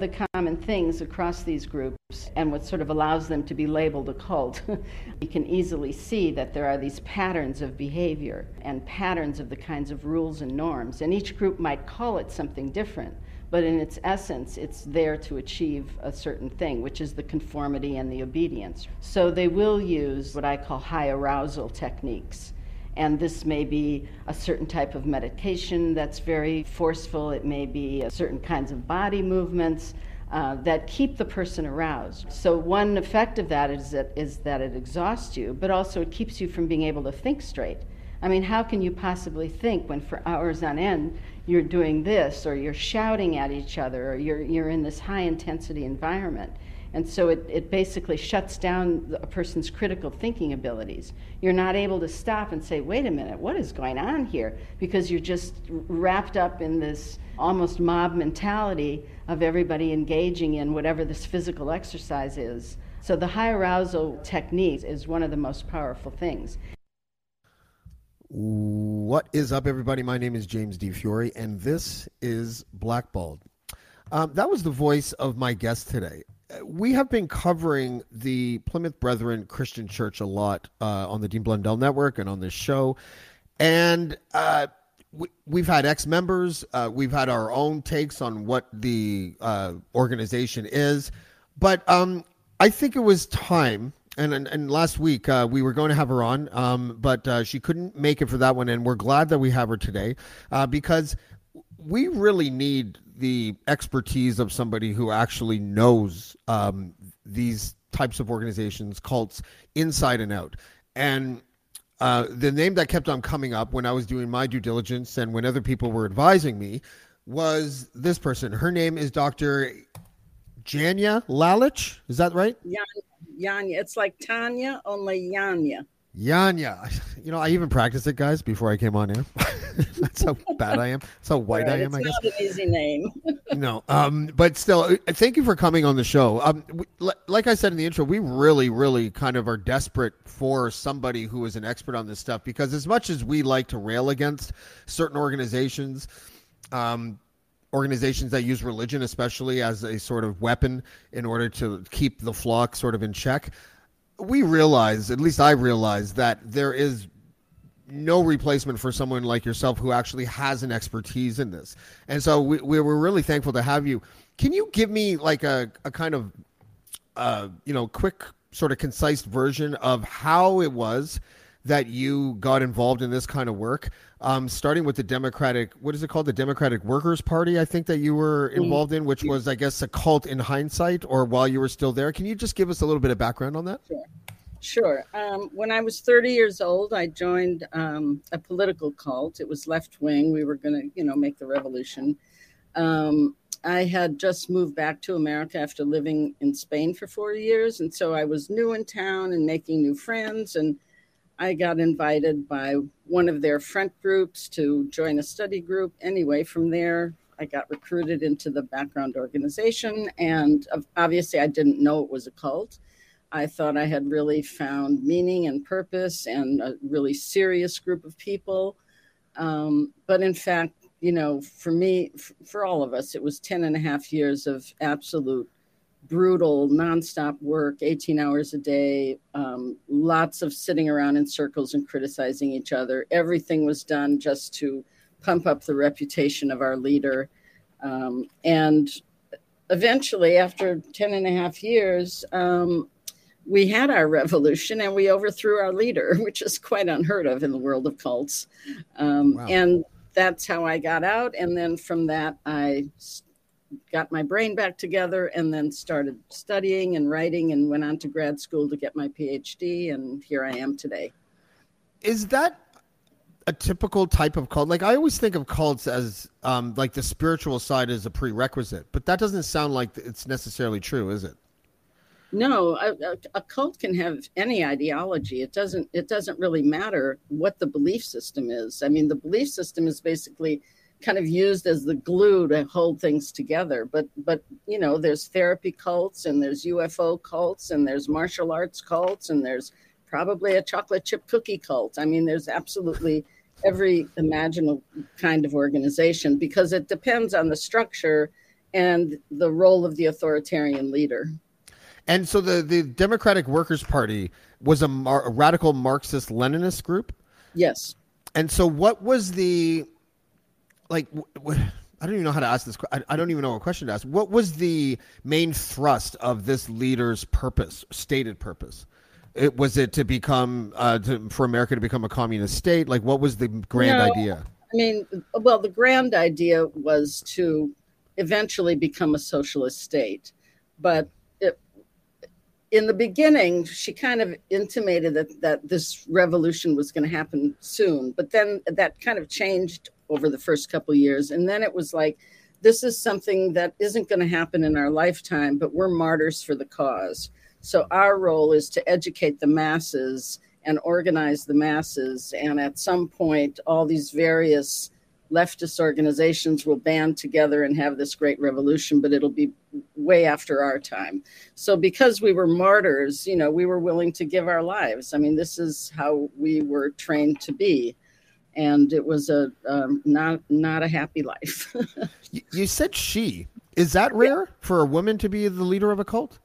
the common things across these groups and what sort of allows them to be labeled a cult, you can easily see that there are these patterns of behavior and patterns of the kinds of rules and norms. And each group might call it something different, but in its essence, it's there to achieve a certain thing, which is the conformity and the obedience. So they will use what I call high arousal techniques and this may be a certain type of medication that's very forceful, it may be certain kinds of body movements. Uh, that keep the person aroused. So one effect of that is that is that it exhausts you, but also it keeps you from being able to think straight. I mean, how can you possibly think when for hours on end you're doing this, or you're shouting at each other, or you're you're in this high intensity environment? And so it, it basically shuts down a person's critical thinking abilities. You're not able to stop and say, wait a minute, what is going on here? Because you're just wrapped up in this almost mob mentality of everybody engaging in whatever this physical exercise is. So the high arousal technique is one of the most powerful things. What is up, everybody? My name is James Di Fiore, and this is Blackballed. Um, that was the voice of my guest today we have been covering the Plymouth Brethren Christian Church a lot uh, on the Dean Blundell Network and on this show, and uh, we, have had ex members, uh, we've had our own takes on what the uh, organization is, but um, I think it was time. And, and, and last week uh, we were going to have her on, um, but uh, she couldn't make it for that one, and we're glad that we have her today because we really need the expertise of somebody who actually knows um, these types of organizations, cults, inside and out. And uh, the name that kept on coming up when I was doing my due diligence and when other people were advising me was this person. Her name is Dr. Janya Lalich. Is that right? Janja. It's like Tanya, only Janja. Janja. You know, I even practiced it, guys, before I came on here. That's how bad I am. That's how white right, I am. I guess. Not an easy name. no, um, but still, uh, thank you for coming on the show. Um, we, like I said in the intro, we really, really kind of are desperate for somebody who is an expert on this stuff because as much as we like to rail against certain organizations, um, organizations that use religion, especially as a sort of weapon in order to keep the flock sort of in check we realize, at least I realize, that there is no replacement for someone like yourself who actually has an expertise in this. And so we, we were really thankful to have you. Can you give me like a, a kind of, uh, you know, quick sort of concise version of how it was that you got involved in this kind of work? um, starting with the Democratic, what is it called? The Democratic Workers Party, I think that you were mm-hmm. involved in, which was, I guess, a cult in hindsight or while you were still there. Can you just give us a little bit of background on that? Sure. Sure. Um, when I was 30 years old, I joined um, a political cult. It was left wing. We were going to, you know, make the revolution. Um, I had just moved back to America after living in Spain for four years. And so I was new in town and making new friends. And I got invited by one of their front groups to join a study group. Anyway, from there, I got recruited into the background organization. And obviously, I didn't know it was a cult. I thought I had really found meaning and purpose and a really serious group of people. Um, but in fact, you know, for me, for all of us, it was 10 and a half years of absolute brutal, nonstop work, 18 hours a day, um, lots of sitting around in circles and criticizing each other. Everything was done just to pump up the reputation of our leader. Um, and eventually, after 10 and a half years, um, we had our revolution and we overthrew our leader, which is quite unheard of in the world of cults. Um, wow. And that's how I got out. And then from that, I got my brain back together and then started studying and writing and went on to grad school to get my PhD. And here I am today. Is that a typical type of cult? Like I always think of cults as um, like the spiritual side is a prerequisite, but that doesn't sound like it's necessarily true, is it? No, a, a, a, cult can have any ideology. It doesn't. It doesn't really matter what the belief system is. I mean, the belief system is basically kind of used as the glue to hold things together. But but you know, there's therapy cults and there's UFO cults and there's martial arts cults and there's probably a chocolate chip cookie cult. I mean, there's absolutely every imaginable kind of organization because it depends on the structure and the role of the authoritarian leader. And so the, the Democratic Workers Party was a, mar- a radical Marxist Leninist group? Yes. And so what was the like I don't even know how to ask this. I, I don't even know what question to ask. What was the main thrust of this leader's purpose, stated purpose? It, was it to become uh, to, for America to become a communist state? Like, what was the grand no, idea? I mean, well, the grand idea was to eventually become a socialist state, but it, in the beginning, she kind of intimated that that this revolution was going to happen soon. But then that kind of changed over the first couple years, and then it was like, this is something that isn't going to happen in our lifetime, but we're martyrs for the cause so our role is to educate the masses and organize the masses. And at some point, all these various leftist organizations will band together and have this great revolution, but it'll be way after our time. So because we were martyrs, you know, we were willing to give our lives. I mean, this is how we were trained to be. And it was a um, not not a happy life. you said she. Is that rare yeah. for a woman to be the leader of a cult?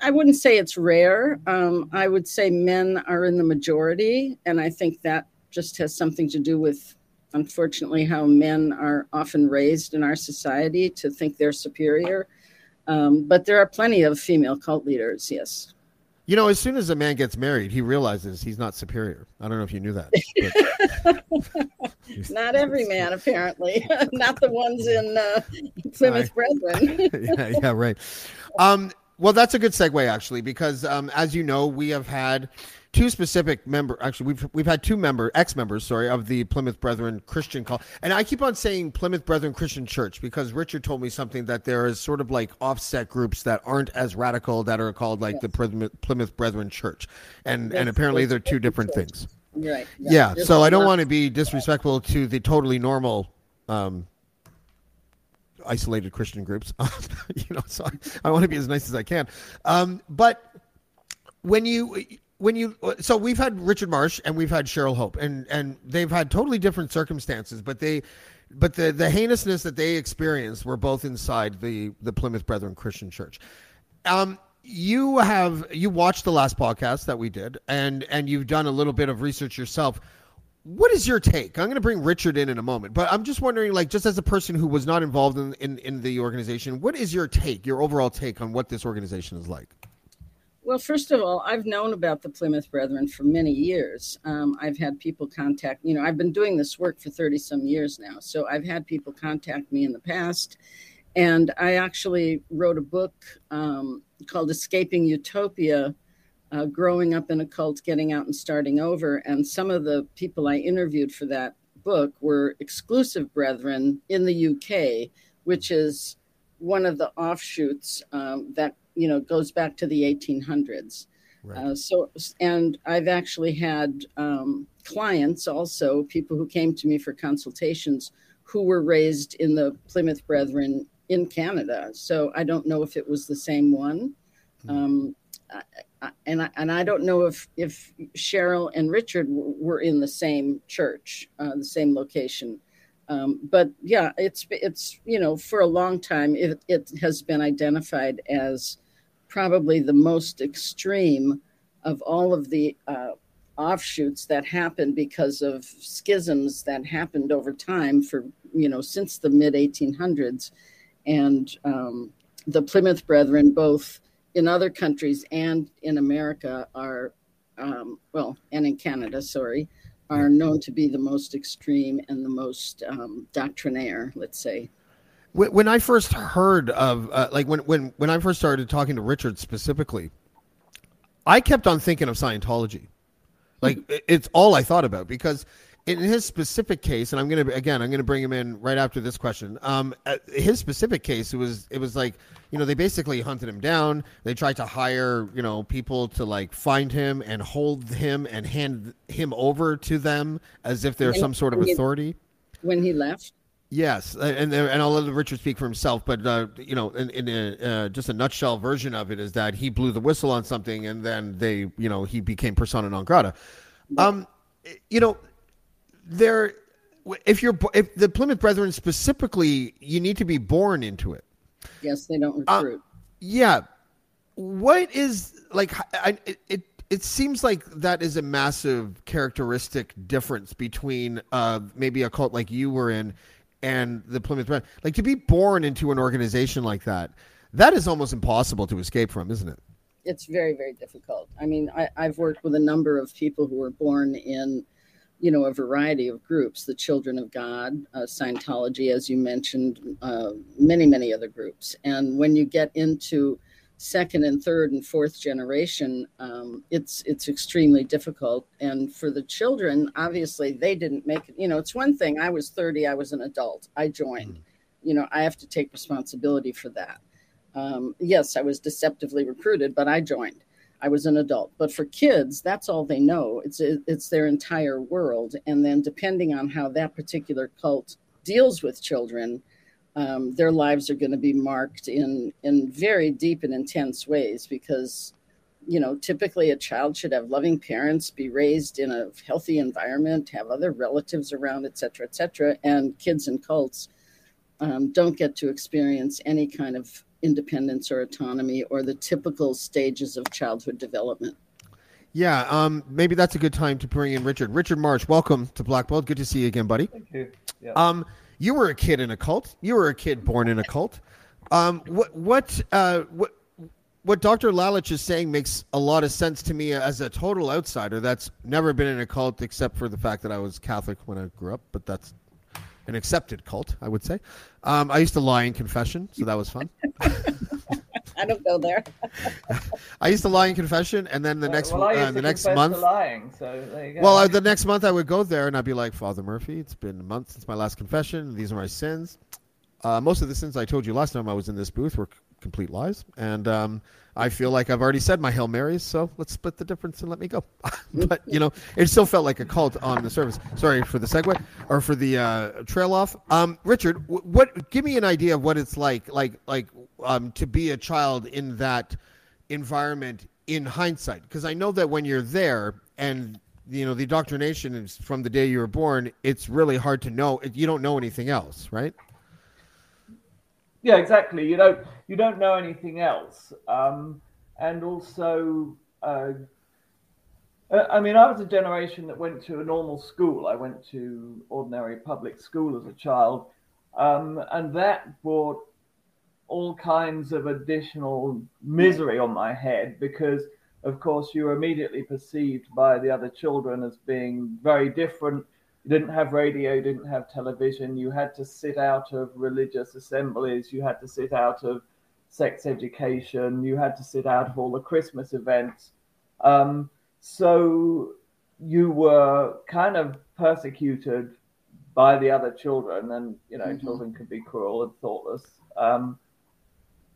I wouldn't say it's rare. Um, I would say men are in the majority, and I think that just has something to do with, unfortunately, how men are often raised in our society to think they're superior. Um, but there are plenty of female cult leaders, yes. You know, as soon as a man gets married, he realizes he's not superior. I don't know if you knew that. not every man, apparently. not the ones in uh, Plymouth Brethren. yeah, yeah, right. Um, well, that's a good segue actually, because um, as you know, we have had two specific member. Actually, we've we've had two member ex members, sorry, of the Plymouth Brethren Christian call, and I keep on saying Plymouth Brethren Christian Church because Richard told me something that there is sort of like offset groups that aren't as radical that are called like yes. the Plymouth Brethren Church, and and apparently they're two different church. things. Right. Yeah. yeah so I don't want to be disrespectful to the totally normal um, isolated Christian groups. you know, so I, I, want to be as nice as I can. Um, but when you when you so we've had Richard Marsh and we've had Cheryl Hope and and they've had totally different circumstances, but they but the the heinousness that they experienced were both inside the the Plymouth Brethren Christian Church. Um, you have you watched the last podcast that we did and and you've done a little bit of research yourself what is your take? I'm going to bring Richard in in a moment, but I'm just wondering, like, just as a person who was not involved in, in, in the organization, what is your take, your overall take on what this organization is like? Well, first of all, I've known about the Plymouth Brethren for many years. Um, I've had people contact, you know, I've been doing this work for 30 some years now. So I've had people contact me in the past. And I actually wrote a book um, called Escaping Utopia uh, growing up in a cult, getting out and starting over. And some of the people I interviewed for that book were exclusive brethren in the UK, which is one of the offshoots um, that you know goes back to the 1800s. Right. Uh, so, and I've actually had um, clients also, people who came to me for consultations, who were raised in the Plymouth Brethren in Canada. So I don't know if it was the same one. Mm-hmm. Um, and I, and I don't know if if Cheryl and Richard were in the same church, uh, the same location. Um, but yeah, it's it's you know for a long time it, it has been identified as probably the most extreme of all of the uh, offshoots that happened because of schisms that happened over time for you know since the mid 1800s, and um, the Plymouth Brethren both in other countries and in America are, um, well, and in Canada, sorry, are known to be the most extreme and the most um, doctrinaire, let's say. When I first heard of, uh, like, when, when, when I first started talking to Richard specifically, I kept on thinking of Scientology. Like, it's all I thought about because in his specific case, and I'm gonna again, I'm gonna bring him in right after this question. Um, uh, his specific case, it was it was like you know they basically hunted him down. They tried to hire you know people to like find him and hold him and hand him over to them as if they're some sort of authority. When he left, Yes, uh, and and I'll let Richard speak for himself, but uh, you know, in, in a, uh, just a nutshell version of it is that he blew the whistle on something, and then they, you know, he became persona non grata. Um, you know, there, if you're if the Plymouth Brethren specifically, you need to be born into it. yes, they don't Uh, recruit. Yeah, what is like? I, it, it it seems like that is a massive characteristic difference between uh, maybe a cult like you were in and the Plymouth Brethren. Like to be born into an organization like that, that is almost impossible to escape from, isn't it? it's very very difficult i mean I, i've worked with a number of people who were born in you know a variety of groups the children of god uh, scientology as you mentioned uh, many many other groups and when you get into second and third and fourth generation um, it's it's extremely difficult and for the children obviously they didn't make it you know it's one thing i was 30 i was an adult i joined you know i have to take responsibility for that um, yes, I was deceptively recruited, but I joined. I was an adult. But for kids, that's all they know. It's it's their entire world. And then depending on how that particular cult deals with children, um, their lives are going to be marked in in very deep and intense ways because you know typically a child should have loving parents be raised in a healthy environment have other relatives around et cetera et cetera and kids in cults um, don't get to experience any kind of independence or autonomy or the typical stages of childhood development. Yeah, um, maybe that's a good time to bring in Richard. Richard Marsh, welcome to Blackballed. Good to see you again, buddy. Thank you. Yeah. Um, you were a kid in a cult. You were a kid born in a cult. Um, what what uh, what what Dr. Lalich is saying makes a lot of sense to me as a total outsider that's never been in a cult except for the fact that I was Catholic when I grew up, but that's an accepted cult, I would say. Um, I used to lie in confession, so that was fun. I don't go there. I used to lie in confession, and then the Uh, next well, uh, the next month. lying, so there you go. Well, uh, the next month I would go there and I'd be like, Father Murphy, it's been a month since my last confession. These are my sins. Uh, most of the sins I told you last time I was in this booth were c- complete lies, and um, I feel like I've already said my hail marys. So let's split the difference and let me go. but you know, it still felt like a cult on the surface. Sorry for the segue or for the uh, trail off. Um, Richard, w- what? Give me an idea of what it's like, like, like um, to be a child in that environment in hindsight because i know that when you're there and you know the indoctrination is from the day you were born it's really hard to know you don't know anything else right yeah, exactly. You don't you don't know anything else, um, and also, uh, uh, I mean, I was a generation that went to a normal school. I went to ordinary public school as a child, um, and that brought all kinds of additional misery on my head because, of course, you were immediately perceived by the other children as being very different. You didn't have radio, didn't have television. You had to sit out of religious assemblies. You had to sit out of sex education. You had to sit out of all the Christmas events. Um, so you were kind of persecuted by the other children, and you know, Mhm. children can be cruel and thoughtless. Um,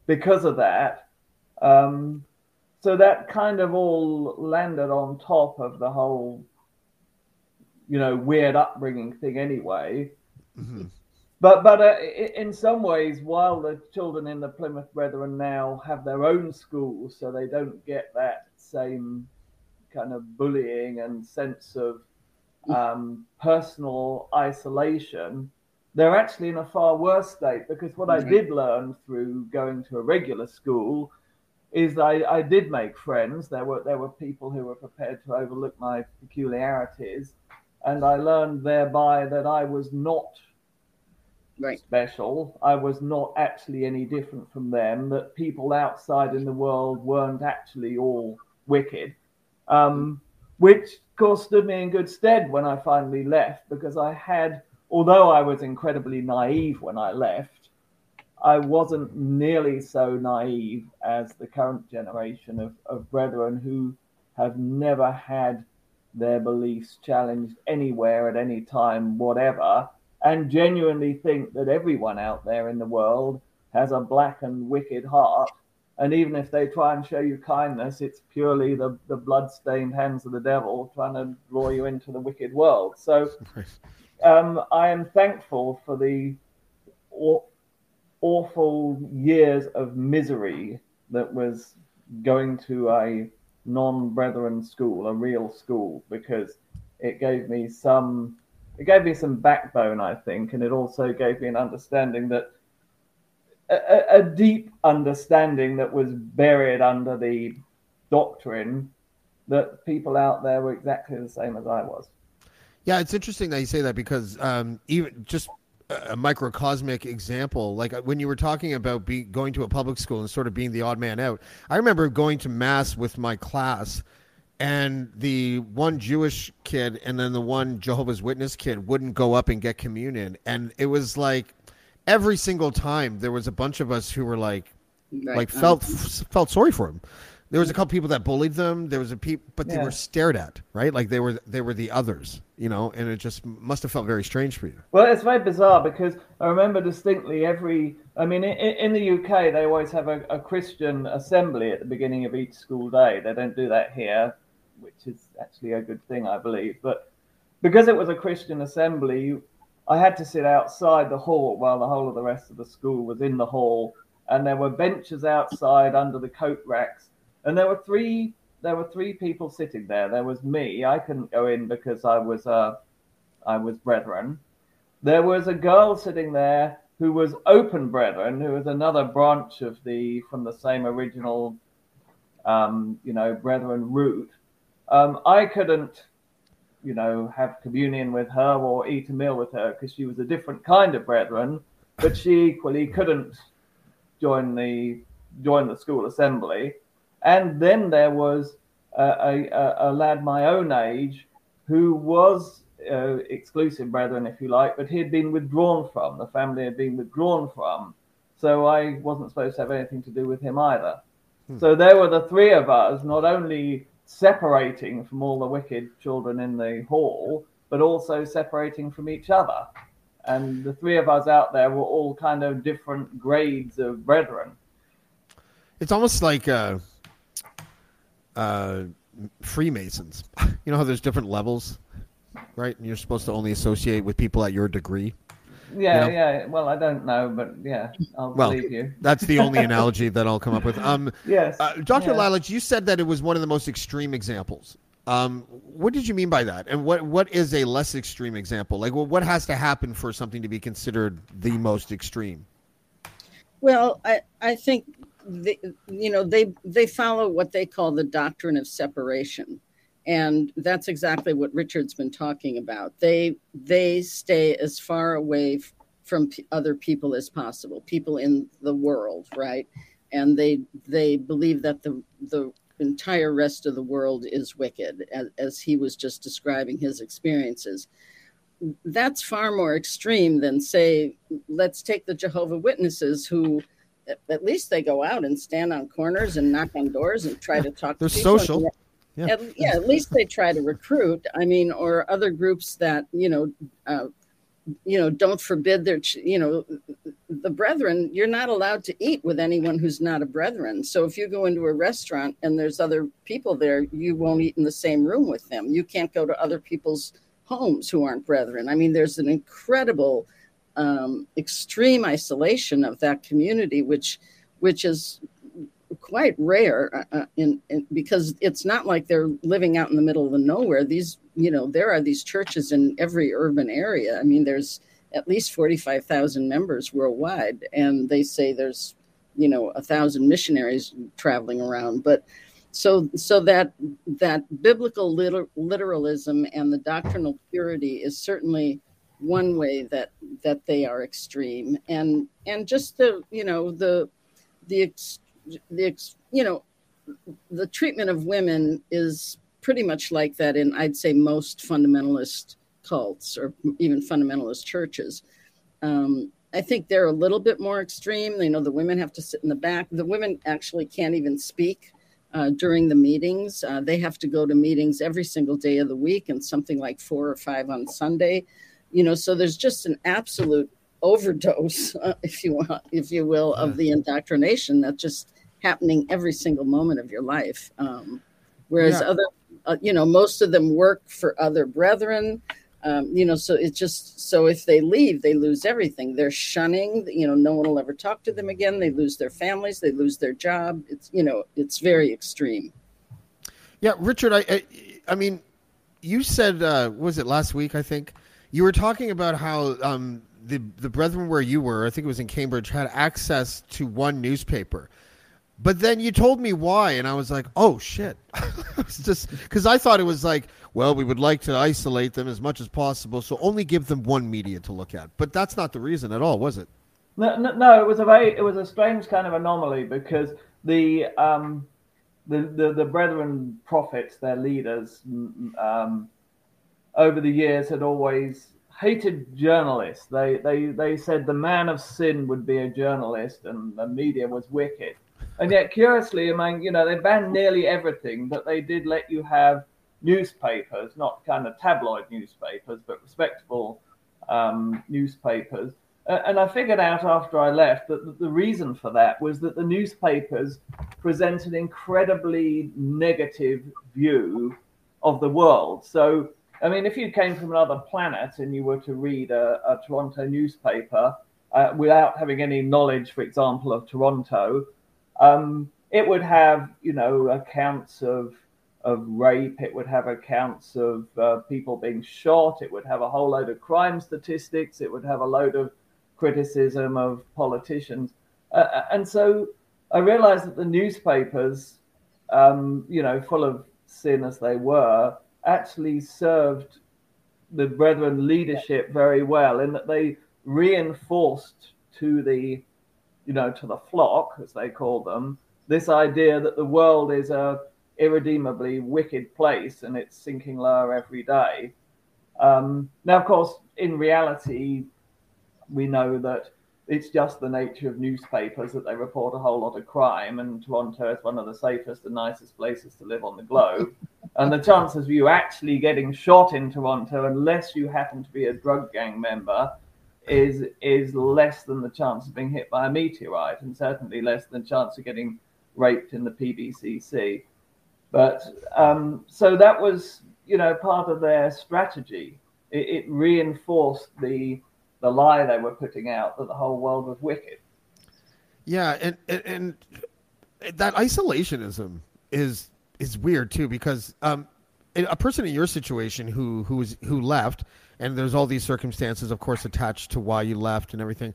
because of that, um, so that kind of all landed on top of the whole you know weird upbringing thing anyway mm-hmm. But but uh, in some ways while the children in the plymouth brethren now have their own schools so they don't get that same kind of bullying and sense of um, personal isolation they're actually in a far worse state because what i Mhm. did learn through going to a regular school is I, I did make friends. There were there were people who were prepared to overlook my peculiarities, and I learned thereby that I was not Right. special. I was not actually any different from them. That people outside in the world weren't actually all wicked, um, which of course stood me in good stead when I finally left because I had, although I was incredibly naive when I left. I wasn't nearly so naive as the current generation of, of brethren who have never had their beliefs challenged anywhere at any time, whatever, and genuinely think that everyone out there in the world has a black and wicked heart. And even if they try and show you kindness, it's purely the, the blood-stained hands of the devil trying to draw you into the wicked world. So um, I am thankful for the aw- awful years of misery that was going to a non-brethren school, a real school, because it gave me some it gave me some backbone, I think, and it also gave me an understanding that a, a deep understanding that was buried under the doctrine that people out there were exactly the same as I was. Yeah, it's interesting that you say that because um, even just a microcosmic example, like uh, when you were talking about be, going to a public school and sort of being the odd man out, I remember going to mass with my class, and the one Jewish kid and then the one Jehovah's Witness kid wouldn't go up and get communion, and it was like every single time there was a bunch of us who were like, right. like uh-huh. felt felt sorry for him. There was a couple people that bullied them. There was a peop, but they yeah. were stared at, right? Like they were they were the others, you know. And it just must have felt very strange for you. Well, it's very bizarre because I remember distinctly every. I mean, in, in the UK, they always have a, a, Christian assembly at the beginning of each school day. They don't do that here, which is actually a good thing, I believe. But because it was a Christian assembly, I had to sit outside the hall while the whole of the rest of the school was in the hall, and there were benches outside under the coat racks and there were three there were three people sitting there. There was me. I couldn't go in because I was uh, I was brethren. There was a girl sitting there who was open brethren, who was another branch of the from the same original, um, you know, brethren root. Um, I couldn't, you know, have communion with her or eat a meal with her because she was a different kind of brethren, but she equally couldn't join the join the school assembly. And then there was a, a, a lad my own age who was uh, exclusive brethren, if you like, but he had been withdrawn from. The family had been withdrawn from. So I wasn't supposed to have anything to do with him either. Hmm. So there were the three of us, not only separating from all the wicked children in the hall, but also separating from each other. And the three of us out there were all kind of different grades of brethren. It's almost like uh, uh, Freemasons. You know how there's different levels, right? And you're supposed to only associate with people at your degree. Yeah, you know? yeah. Well, I don't know, but yeah, I'll well, believe you. That's the only analogy that I'll come up with. Um, yes, uh, Dr. Yeah. Lalich, you said that it was one of the most extreme examples. Um, what did you mean by that? And what what is a less extreme example? Like, well, what has to happen for something to be considered the most extreme? Well, I I think they, you know they they follow what they call the doctrine of separation and that's exactly what richard's been talking about they they stay as far away from p- other people as possible people in the world right and they they believe that the the entire rest of the world is wicked as, as he was just describing his experiences that's far more extreme than say let's take the jehovah witnesses who at least they go out and stand on corners and knock on doors and try to talk They're to people. social. Yeah. At, yeah, at least they try to recruit. I mean, or other groups that you know, uh, you know, don't forbid their, you know, the brethren. You're not allowed to eat with anyone who's not a brethren. So if you go into a restaurant and there's other people there, you won't eat in the same room with them. You can't go to other people's homes who aren't brethren. I mean, there's an incredible um, extreme isolation of that community, which which is quite rare uh, uh, in, in, because it's not like they're living out in the middle of the nowhere. These, you know, there are these churches in every urban area. I mean, there's at least 45,000 members worldwide, and they say there's, you know, a thousand missionaries traveling around. But so, so that that biblical liter- literalism and the doctrinal purity is certainly one way that that they are extreme and and just the you know the the the you know the treatment of women is pretty much like that in i'd say most fundamentalist cults or even fundamentalist churches um, i think they're a little bit more extreme you know the women have to sit in the back the women actually can't even speak uh, during the meetings. Uh, they have to go to meetings every single day of the week and something like four or five on Sunday. You know, so there's just an absolute overdose, uh, if you want, if you will, of the indoctrination that's just happening every single moment of your life. Um, whereas yeah. other, uh, you know, most of them work for other brethren. Um, you know, so it's just so if they leave, they lose everything. They're shunning. You know, no one will ever talk to them again. They lose their families. They lose their job. It's you know, it's very extreme. Yeah, Richard. I, I, I mean, you said uh, was it last week? I think you were talking about how um, the the brethren where you were, I think it was in Cambridge, had access to one newspaper. But then you told me why, and I was like, "Oh shit!" it's just because I thought it was like, well, we would like to isolate them as much as possible, so only give them one media to look at. But that's not the reason at all, was it? No, no, no it was a very, it was a strange kind of anomaly because the um, the, the, the brethren prophets, their leaders, um, over the years had always hated journalists. They, they, they said the man of sin would be a journalist and the media was wicked. And yet, curiously, mean, you know, they banned nearly everything, but they did let you have newspapers, not kind of tabloid newspapers, but respectable um, newspapers. And I figured out after I left that the reason for that was that the newspapers present an incredibly negative view of the world. So I mean, if you came from another planet and you were to read a, a Toronto newspaper uh, without having any knowledge, for example, of Toronto, um, it would have, you know, accounts of of rape. It would have accounts of uh, people being shot. It would have a whole load of crime statistics. It would have a load of criticism of politicians. Uh, uh and so I realized that the newspapers, um, you know, full of sin as they were, actually served the Brethren leadership very well in that they reinforced to the, you know, to the flock, as they call them, this idea that the world is a irredeemably wicked place and it's sinking lower every day. Um, now, of course, in reality, we know that it's just the nature of newspapers that they report a whole lot of crime, and Toronto is one of the safest and nicest places to live on the globe. And the chances of you actually getting shot in Toronto, unless you happen to be a drug gang member, is is less than the chance of being hit by a meteorite, and certainly less than the chance of getting raped in the PBCC. But um, so that was, you know, part of their strategy. It, it reinforced the the lie they were putting out that the whole world was wicked. Yeah, and and, and that isolationism is is weird too because um, a person in your situation who who was who left and there's all these circumstances of course attached to why you left and everything.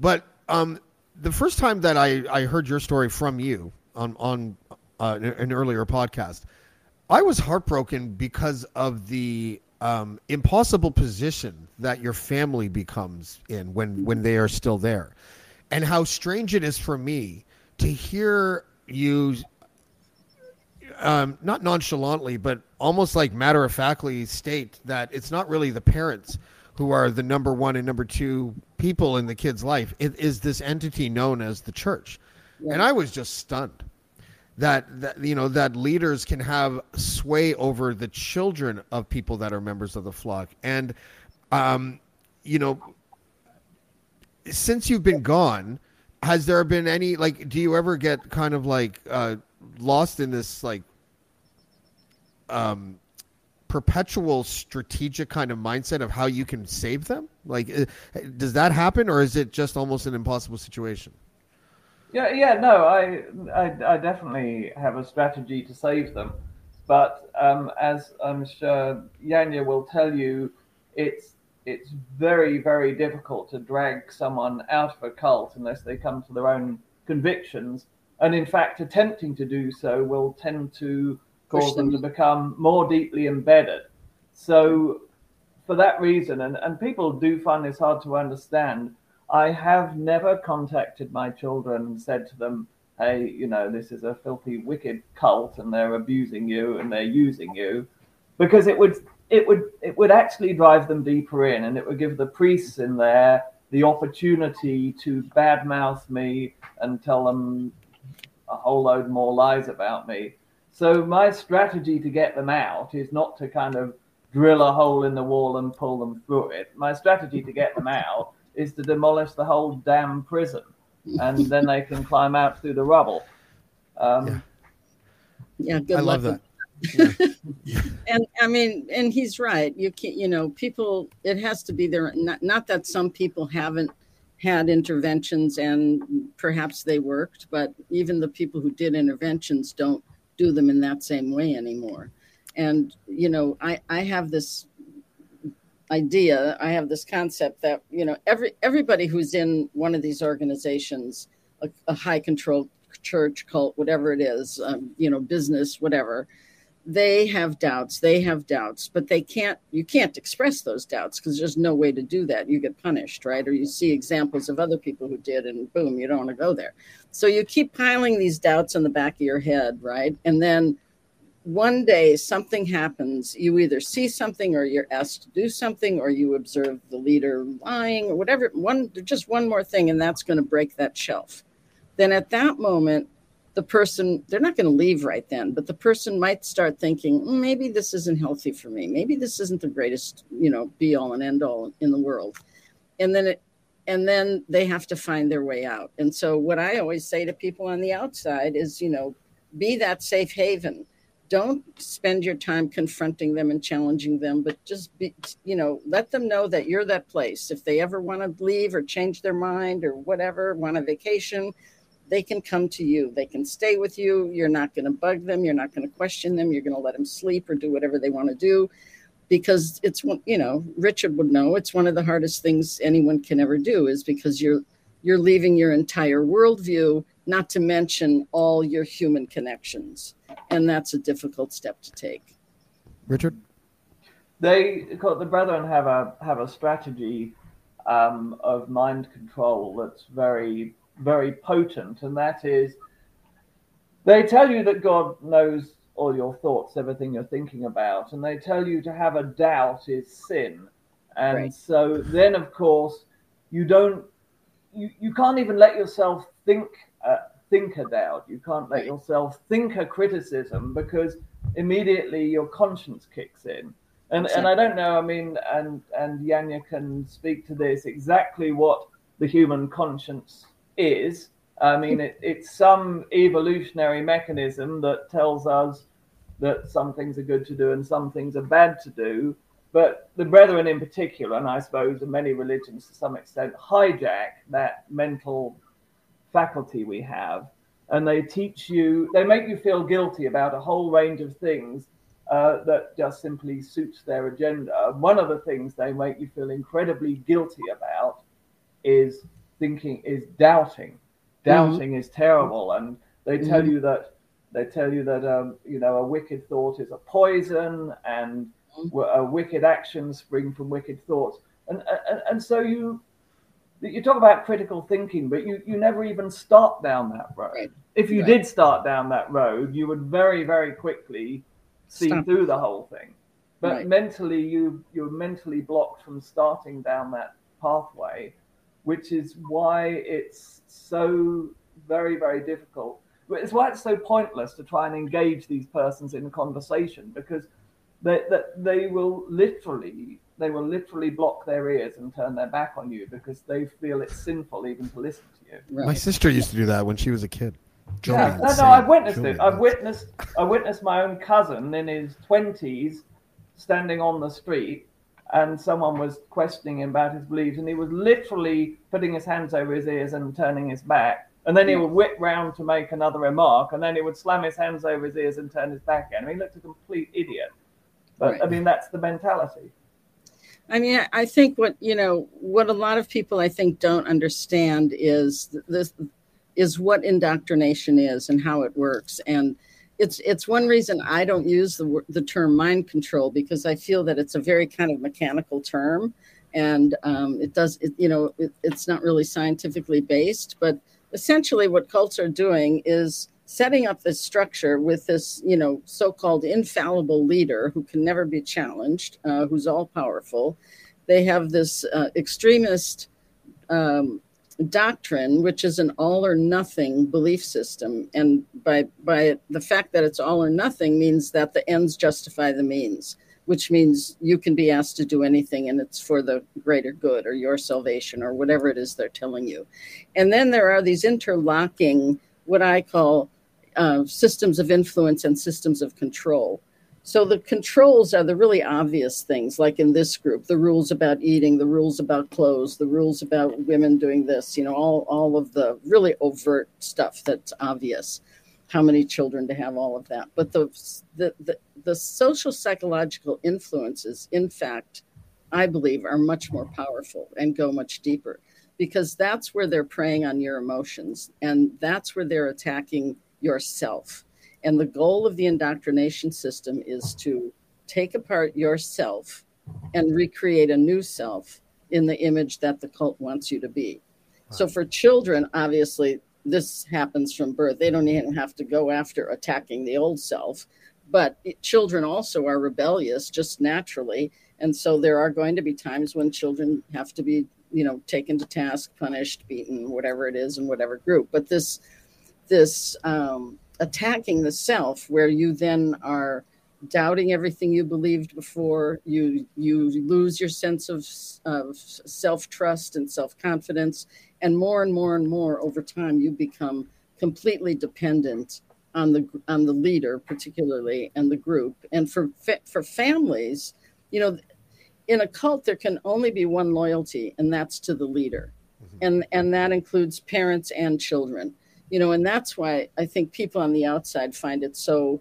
But um, the first time that I, I heard your story from you on on uh, an earlier podcast I was heartbroken because of the um, impossible position that your family becomes in when when they are still there, and how strange it is for me to hear you, um, not nonchalantly, but almost like matter of factly state that it's not really the parents who are the number one and number two people in the kid's life. It is this entity known as the church, and I was just stunned that, that you know that leaders can have sway over the children of people that are members of the flock. And um, you know since you've been gone has there been any like do you ever get kind of like uh, lost in this like um, perpetual strategic kind of mindset of how you can save them? Like uh, does that happen or is it just almost an impossible situation? Yeah, yeah, no, I, I, I definitely have a strategy to save them, but um, as I'm sure Janja will tell you, it's it's very, very difficult to drag someone out of a cult unless they come to their own convictions, and in fact, attempting to do so will tend to cause them to become more deeply embedded. So, for that reason, and, and people do find this hard to understand I have never contacted my children and said to them, hey, you know, this is a filthy, wicked cult and they're abusing you and they're using you, because it would it would it would actually drive them deeper in and it would give the priests in there the opportunity to badmouth me and tell them a whole load more lies about me. So my strategy to get them out is not to kind of drill a hole in the wall and pull them through it. My strategy to get them out is to demolish the whole damn prison, and then they can climb out through the rubble. Um, Yeah. Yeah, good I luck. love that. and I mean, and he's right. You can't, you know, people. It has to be there. Not, not that some people haven't had interventions and perhaps they worked, but even the people who did interventions don't do them in that same way anymore. And you know, I I have this idea. I have this concept that you know every everybody who's in one of these organizations, a, a high control church, cult, whatever it is, um, you know, business, whatever they have doubts they have doubts but they can't you can't express those doubts because there's no way to do that. You get punished right? Or you see examples of other people who did and boom you don't want to go there. So you keep piling these doubts in the back of your head right? And then one day something happens you either see something or you're asked to do something or you observe the leader lying or whatever one just one more thing and that's going to break that shelf. Then at that moment the person they're not going to leave right then but the person might start thinking "Mm, maybe this isn't healthy for me. Maybe this isn't the greatest you know be all and end all in the world. And then it and then they have to find their way out. And so what i always say to people on the outside is you know be that safe haven. Don't spend your time confronting them and challenging them but just be you know let them know that you're that place. If they ever want to leave or change their mind or whatever want a vacation they can come to you. They can stay with you. You're not going to bug them. You're not going to question them. You're going to let them sleep or do whatever they want to do because it's one, you know, Richard would know it's one of the hardest things anyone can ever do is because you're you're leaving your entire worldview, not to mention all your human connections. And that's a difficult step to take. Richard? they the brethren have a have a strategy um, of mind control that's very very potent, and that is they tell you that God knows all your thoughts, everything you're thinking about, and they tell you to have a doubt is sin. And Right. so then, of course, you don't, you, you can't even let yourself think, uh, think a doubt. You can't let yourself think a criticism because immediately your conscience kicks in. And, and I don't know, I mean, and, and Janja can speak to this exactly what the human conscience is. I mean, it, it's some evolutionary mechanism that tells us that some things are good to do and some things are bad to do. But the brethren, in particular, and I suppose many religions to some extent, hijack that mental faculty we have. And they teach you, they make you feel guilty about a whole range of things uh, that just simply suits their agenda. One of the things they make you feel incredibly guilty about is thinking, is doubting. Doubting is terrible, and they tell you that they tell you that um, you know a wicked thought is a poison, and w- uh, wicked actions spring from wicked thoughts, and and, and so you you talk about critical thinking, but you, you never even start down that road. Right. If you Right. did start down that road, you would very, very quickly see Stop. through the whole thing. But Right. mentally, you you're mentally blocked from starting down that pathway, which is why it's so very, very difficult. But It's why it's so pointless to try and engage these persons in conversation because they, that they will literally they will literally block their ears and turn their back on you because they feel it's sinful even to listen to you. My sister used to do that when she was a kid. Drove Yeah, no, no. I've witnessed Drove me it. I've witnessed, I witnessed my own cousin in his twenties standing on the street, and someone was questioning him about his beliefs, and he was literally putting his hands over his ears and turning his back, and then he would whip round to make another remark, and then he would slam his hands over his ears and turn his back again. I mean, he looked a complete idiot. But I mean, that's the mentality. I mean, I- I think what you know, what a lot of people I think don't understand is this is what indoctrination is and how it works, and it's it's one reason I don't use the the term mind control because I feel that it's a very kind of mechanical term, and um, it does it, you know it, it's not really scientifically based, but essentially what cults are doing is setting up this structure with this you know so-called infallible leader who can never be challenged uh, who's all powerful they have this uh, extremist um, doctrine, which is an all or nothing belief system. And by, by the fact that it's all or nothing means that the ends justify the means, which means you can be asked to do anything and it's for the greater good or your salvation or whatever it is they're telling you. And then there are these interlocking, what I call uh, systems of influence and systems of control so the controls are the really obvious things, like in this group, the rules about eating, the rules about clothes, the rules about women doing this, you know, all, all of the really overt stuff that's obvious. How many children to have, all of that. But the, the, the, the social psychological influences, in fact, I believe, are much more powerful and go much deeper because that's where they're preying on your emotions and that's where they're attacking yourself and the goal of the indoctrination system is to take apart yourself and recreate a new self in the image that the cult wants you to be. Wow. So for children, obviously, this happens from birth. They don't even have to go after attacking the old self. But it, children also are rebellious just naturally. And so there are going to be times when children have to be, you know, taken to task, punished, beaten, whatever it is in whatever group. But this, this, um, attacking the self where you then are doubting everything you believed before. You you lose your sense of, of self-trust and self-confidence. And more and more and more over time you become completely dependent on the on the leader particularly and the group. And for for families you know in a cult there can only be one loyalty and that's to the leader. Mm-hmm. and and that includes parents and children you know and that's why i think people on the outside find it so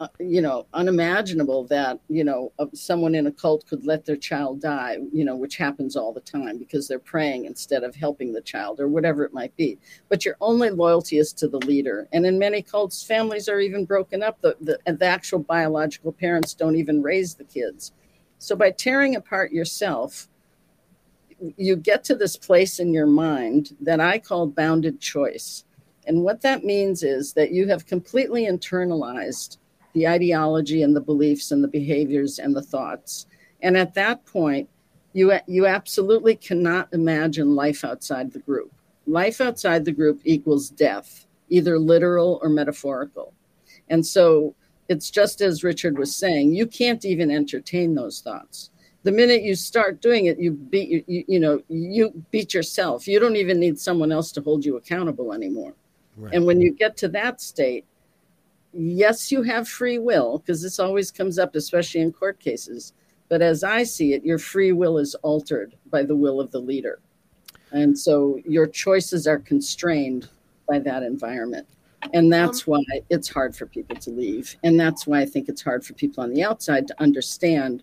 uh, you know unimaginable that you know someone in a cult could let their child die you know which happens all the time because they're praying instead of helping the child or whatever it might be. But your only loyalty is to the leader. And in many cults families are even broken up. The, the, the actual biological parents don't even raise the kids. So by tearing apart yourself you get to this place in your mind that I call bounded choice. And what that means is that you have completely internalized the ideology and the beliefs and the behaviors and the thoughts. And at that point, you, you absolutely cannot imagine life outside the group. Life outside the group equals death, either literal or metaphorical. And so it's just as Richard was saying, you can't even entertain those thoughts the minute you start doing it you beat you, you know you beat yourself. You don't even need someone else to hold you accountable anymore. Right. and when you get to that state yes you have free will because this always comes up especially in court cases. But as i see it your free will is altered by the will of the leader. And so your choices are constrained by that environment. And that's um, why it's hard for people to leave. And that's why i think it's hard for people on the outside to understand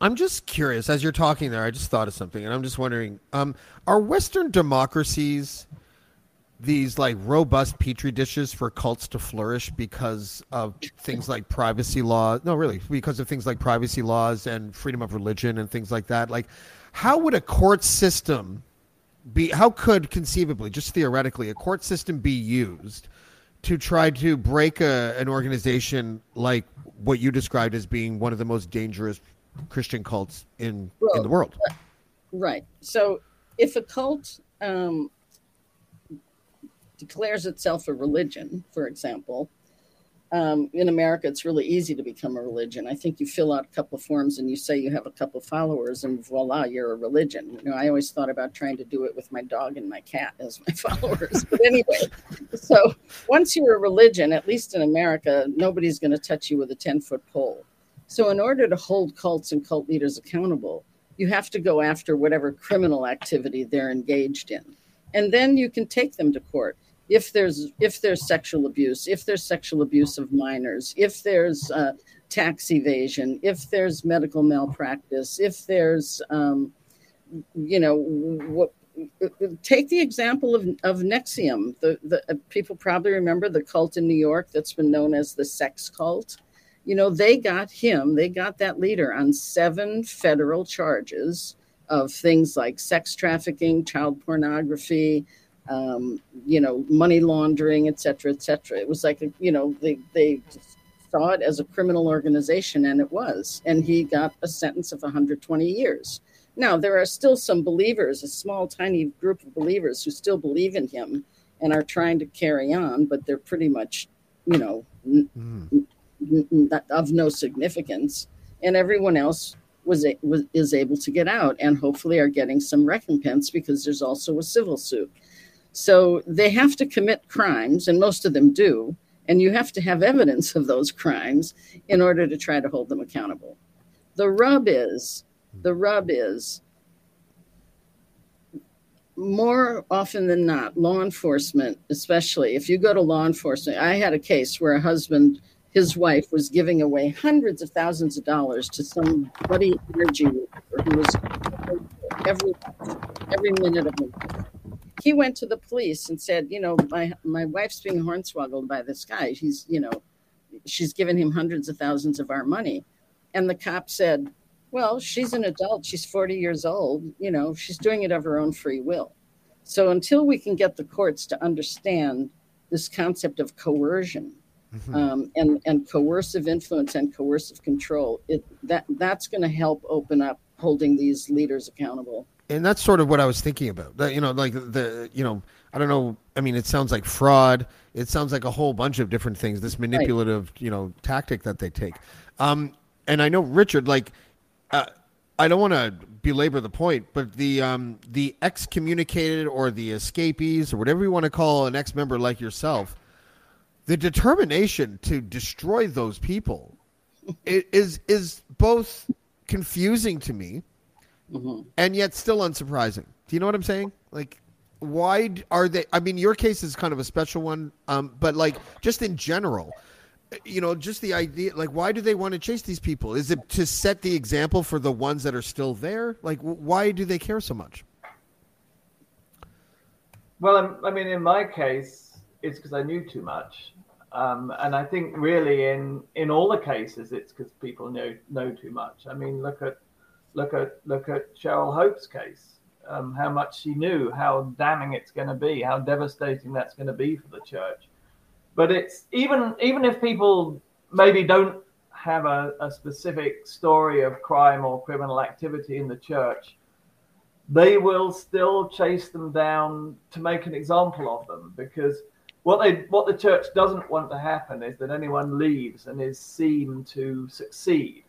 I'm just curious. As you're talking there, I just thought of something, and I'm just wondering: um, Are Western democracies these like robust petri dishes for cults to flourish because of things like privacy laws? No, really, because of things like privacy laws and freedom of religion and things like that. Like, how would a court system be? How could conceivably, just theoretically, a court system be used? to try to break a, an organization like what you described as being one of the most dangerous Christian cults in well, in the world. Right. So if a cult um, declares itself a religion, for example, um, in America, it's really easy to become a religion. I think you fill out a couple of forms and you say you have a couple of followers, and voila, you're a religion. You know, I always thought about trying to do it with my dog and my cat as my followers. but anyway, so once you're a religion, at least in America, nobody's going to touch you with a 10 foot pole. So, in order to hold cults and cult leaders accountable, you have to go after whatever criminal activity they're engaged in. And then you can take them to court if there's if there's sexual abuse, if there's sexual abuse of minors, if there's uh, tax evasion, if there's medical malpractice, if there's um, you know what take the example of, of NXIVM. The, the uh, people probably remember the cult in New York that's been known as the sex cult. You know, they got him, they got that leader on seven federal charges of things like sex trafficking, child pornography, um, you know, money laundering, et cetera, et cetera. It was like, a, you know, they, they saw it as a criminal organization, and it was. And he got a sentence of 120 years. Now, there are still some believers, a small, tiny group of believers who still believe in him and are trying to carry on, but they're pretty much, you know, mm. Of no significance. And everyone else was, was is able to get out and hopefully are getting some recompense because there's also a civil suit. So they have to commit crimes, and most of them do, and you have to have evidence of those crimes in order to try to hold them accountable. The rub is, the rub is, more often than not, law enforcement, especially if you go to law enforcement, I had a case where a husband, his wife was giving away hundreds of thousands of dollars to some buddy energy who was every every minute of it he went to the police and said, you know, my my wife's being hornswoggled by this guy. He's, you know, she's given him hundreds of thousands of our money. And the cop said, well, she's an adult. She's 40 years old. You know, she's doing it of her own free will. So until we can get the courts to understand this concept of coercion mm-hmm. um, and, and coercive influence and coercive control, it, that, that's going to help open up holding these leaders accountable and that's sort of what I was thinking about. That, you know, like the you know, I don't know. I mean, it sounds like fraud. It sounds like a whole bunch of different things. This manipulative, right. you know, tactic that they take. Um, and I know Richard, like, uh, I don't want to belabor the point, but the um, the excommunicated or the escapees or whatever you want to call an ex member like yourself, the determination to destroy those people is is both confusing to me mm-hmm. and yet still unsurprising. Do you know what I'm saying? Like, why are they? I mean, your case is kind of a special one, um, but like just in general, you know, just the idea, like, why do they want to chase these people? Is it to set the example for the ones that are still there? Like, why do they care so much? Well, I mean, in my case, it's because I knew too much. Um, and I think really in in all the cases, it's because people know know too much. I mean, look at look at look at Cheryl Hope's case. Um, how much she knew, how damning it's going to be, how devastating that's going to be for the church. But it's even even if people maybe don't have a, a specific story of crime or criminal activity in the church, they will still chase them down to make an example of them because what they what the church doesn't want to happen is that anyone leaves and is seen to succeed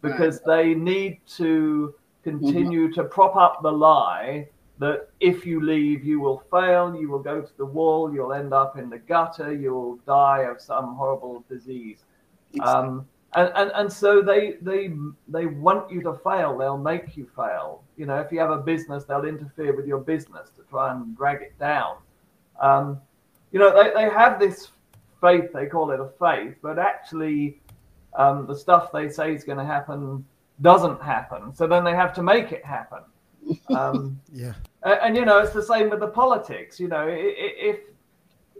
because they need to continue mm-hmm. to prop up the lie that if you leave, you will fail, you will go to the wall, you'll end up in the gutter, you'll die of some horrible disease. Exactly. Um, and, and, and so they they they want you to fail. They'll make you fail. You know, if you have a business, they'll interfere with your business to try and drag it down. Um, you know, they, they have this faith. They call it a faith, but actually, um, the stuff they say is going to happen doesn't happen. So then they have to make it happen. Um, yeah. And, and, you know, it's the same with the politics. You know, if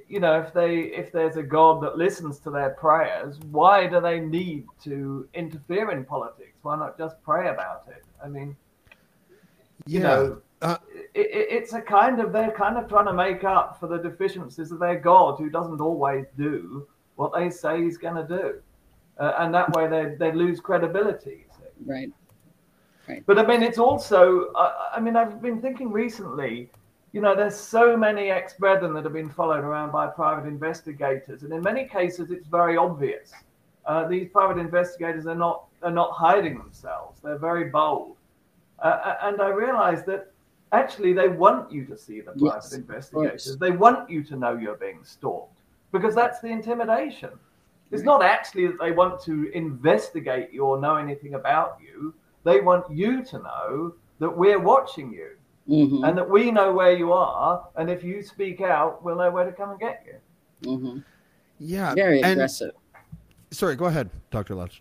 you know if they if there's a God that listens to their prayers, why do they need to interfere in politics? Why not just pray about it? I mean, you know. Uh, it, it's a kind of they're kind of trying to make up for the deficiencies of their God, who doesn't always do what they say he's going to do uh, and that way they they lose credibility. Right. Right. But I mean, it's also. Uh, I mean, I've been thinking recently. you know, there's so many ex brethren that have been followed around by private investigators, and in many cases, it's very obvious. Uh, these private investigators are not are not hiding themselves; they're very bold. Uh, uh and I realize that actually they want you to see the private yes, investigators. They want you to know you're being stalked because that's the intimidation. It's not actually that they want to investigate you or know anything about you. They want you to know that we're watching you mm-hmm. and that we know where you are. And if you speak out, we'll know where to come and get you. Mm-hmm. Yeah. Very and, aggressive. Sorry, go ahead, Dr. Lutz.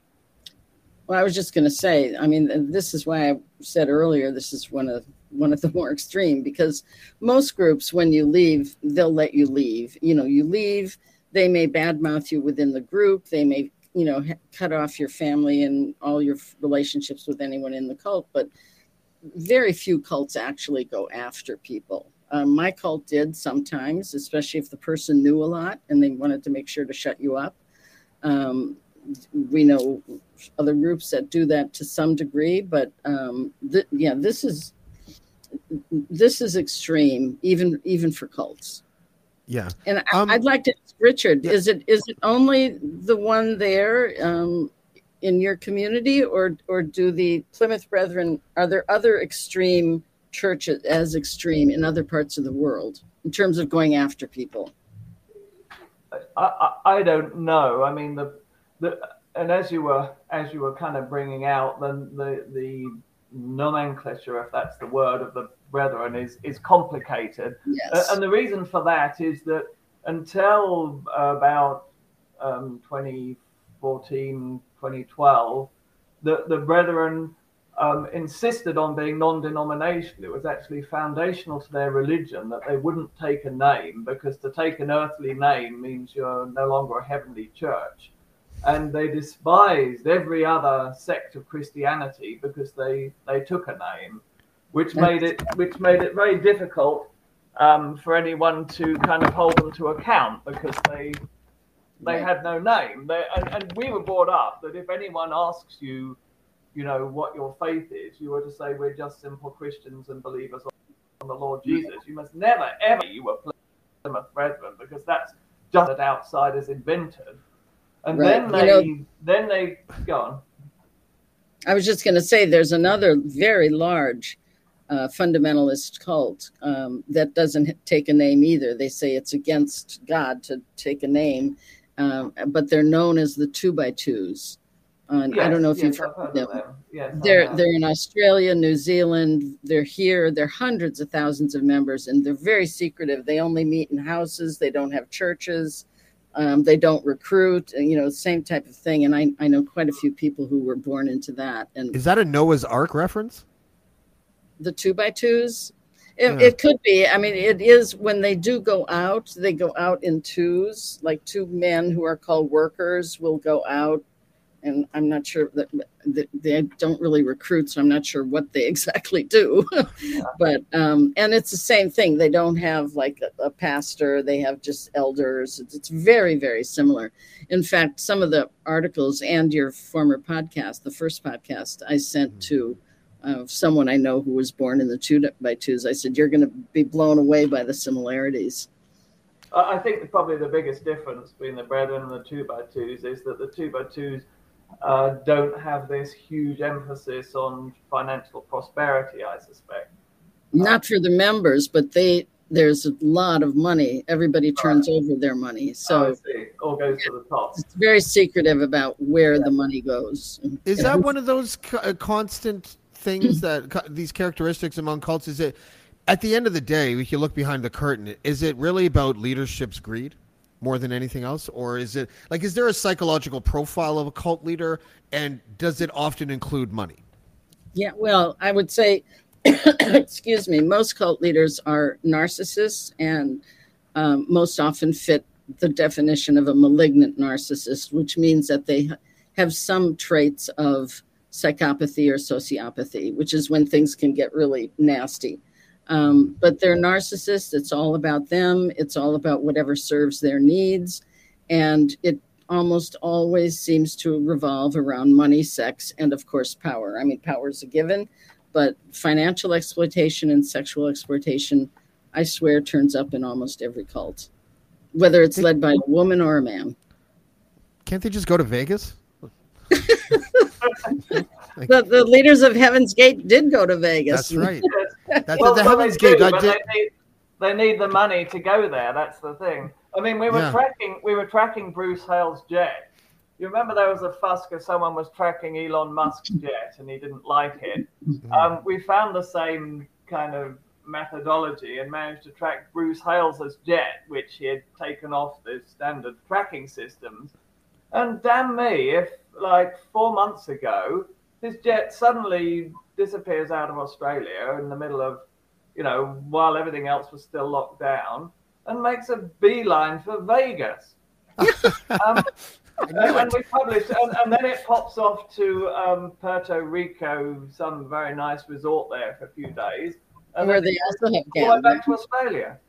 Well, I was just going to say, I mean, this is why I said earlier, this is one of one of the more extreme because most groups, when you leave, they'll let you leave. You know, you leave, they may badmouth you within the group, they may, you know, cut off your family and all your relationships with anyone in the cult, but very few cults actually go after people. Um, my cult did sometimes, especially if the person knew a lot and they wanted to make sure to shut you up. Um, we know other groups that do that to some degree, but um, th- yeah, this is this is extreme, even even for cults. Yeah, and I, would um, like to ask Richard: yeah. Is it is it only the one there? Um, in your community, or or do the Plymouth Brethren are there other extreme churches as extreme in other parts of the world in terms of going after people? I, I, I don't know. I mean the the and as you were as you were kind of bringing out then the the nomenclature, if that's the word of the brethren, is is complicated. Yes. Uh, and the reason for that is that until about um, 2014, 2012, the, the brethren um, insisted on being non denominational. It was actually foundational to their religion that they wouldn't take a name because to take an earthly name means you're no longer a heavenly church. And they despised every other sect of Christianity because they, they took a name, which made it which made it very difficult um, for anyone to kind of hold them to account because they they right. had no name. They, and, and we were brought up that if anyone asks you, you know, what your faith is, you were to say, we're just simple Christians and believers on the Lord Jesus. You must never, ever, you were Plymouth Brethren, because that's just that outsiders invented. And right. then they, you know, then they, go on. I was just going to say there's another very large uh, fundamentalist cult um, that doesn't take a name either. They say it's against God to take a name, um, but they're known as the two by twos. Uh, yes, I don't know if yes, you've heard, of them. them. Yes, they're they're in Australia, New Zealand. They're here. They're hundreds of thousands of members, and they're very secretive. They only meet in houses. They don't have churches. Um, they don't recruit. You know, same type of thing. And I I know quite a few people who were born into that. And is that a Noah's Ark reference? The two by twos. It, yeah. it, could be. I mean, it is when they do go out, they go out in twos, like two men who are called workers will go out. And I'm not sure that, that they don't really recruit, so I'm not sure what they exactly do. but, um, and it's the same thing. They don't have like a, a pastor, they have just elders. It's, it's very, very similar. In fact, some of the articles and your former podcast, the first podcast I sent mm-hmm. to, of someone I know who was born in the two by twos. I said, You're going to be blown away by the similarities. I think probably the biggest difference between the brethren and the two by twos is that the two by twos uh, don't have this huge emphasis on financial prosperity, I suspect. Not for the members, but they there's a lot of money. Everybody turns right. over their money. So all goes to the top. It's very secretive about where yeah. the money goes. Is that one of those uh, constant things that these characteristics among cults is it at the end of the day if you look behind the curtain is it really about leadership's greed more than anything else? Or is it like is there a psychological profile of a cult leader? And does it often include money? Yeah well i would say excuse me most cult leaders are narcissists and um, most often fit the definition of a malignant narcissist which means that they have some traits of psychopathy or sociopathy, which is when things can get really nasty. Um, but they're narcissists. It's all about them. It's all about whatever serves their needs. And it almost always seems to revolve around money, sex, and of course, power. I mean, power is a given, but financial exploitation and sexual exploitation I swear, turns up in almost every cult, whether it's led by a woman or a man. Can't they just go to Vegas? The, the leaders of Heaven's Gate did go to Vegas. That's right. That's Well, the Heaven's they Gate. do, I did. they, need, they need the money to go there. That's the thing. I mean, we were Yeah. tracking we were tracking Bruce Hales' jet. You remember there was a fuss because someone was tracking Elon Musk's jet and he didn't like it. Mm-hmm. Um, we found the same kind of methodology and managed to track Bruce Hales' jet, which he had taken off the standard tracking systems. And damn me, if like four months ago, his jet suddenly disappears out of Australia in the middle of, you know, while everything else was still locked down, and makes a beeline for Vegas. um, and, and we published, and, and then it pops off to um, Puerto Rico, some very nice resort there for a few days, and Where then they also have all the back to Australia.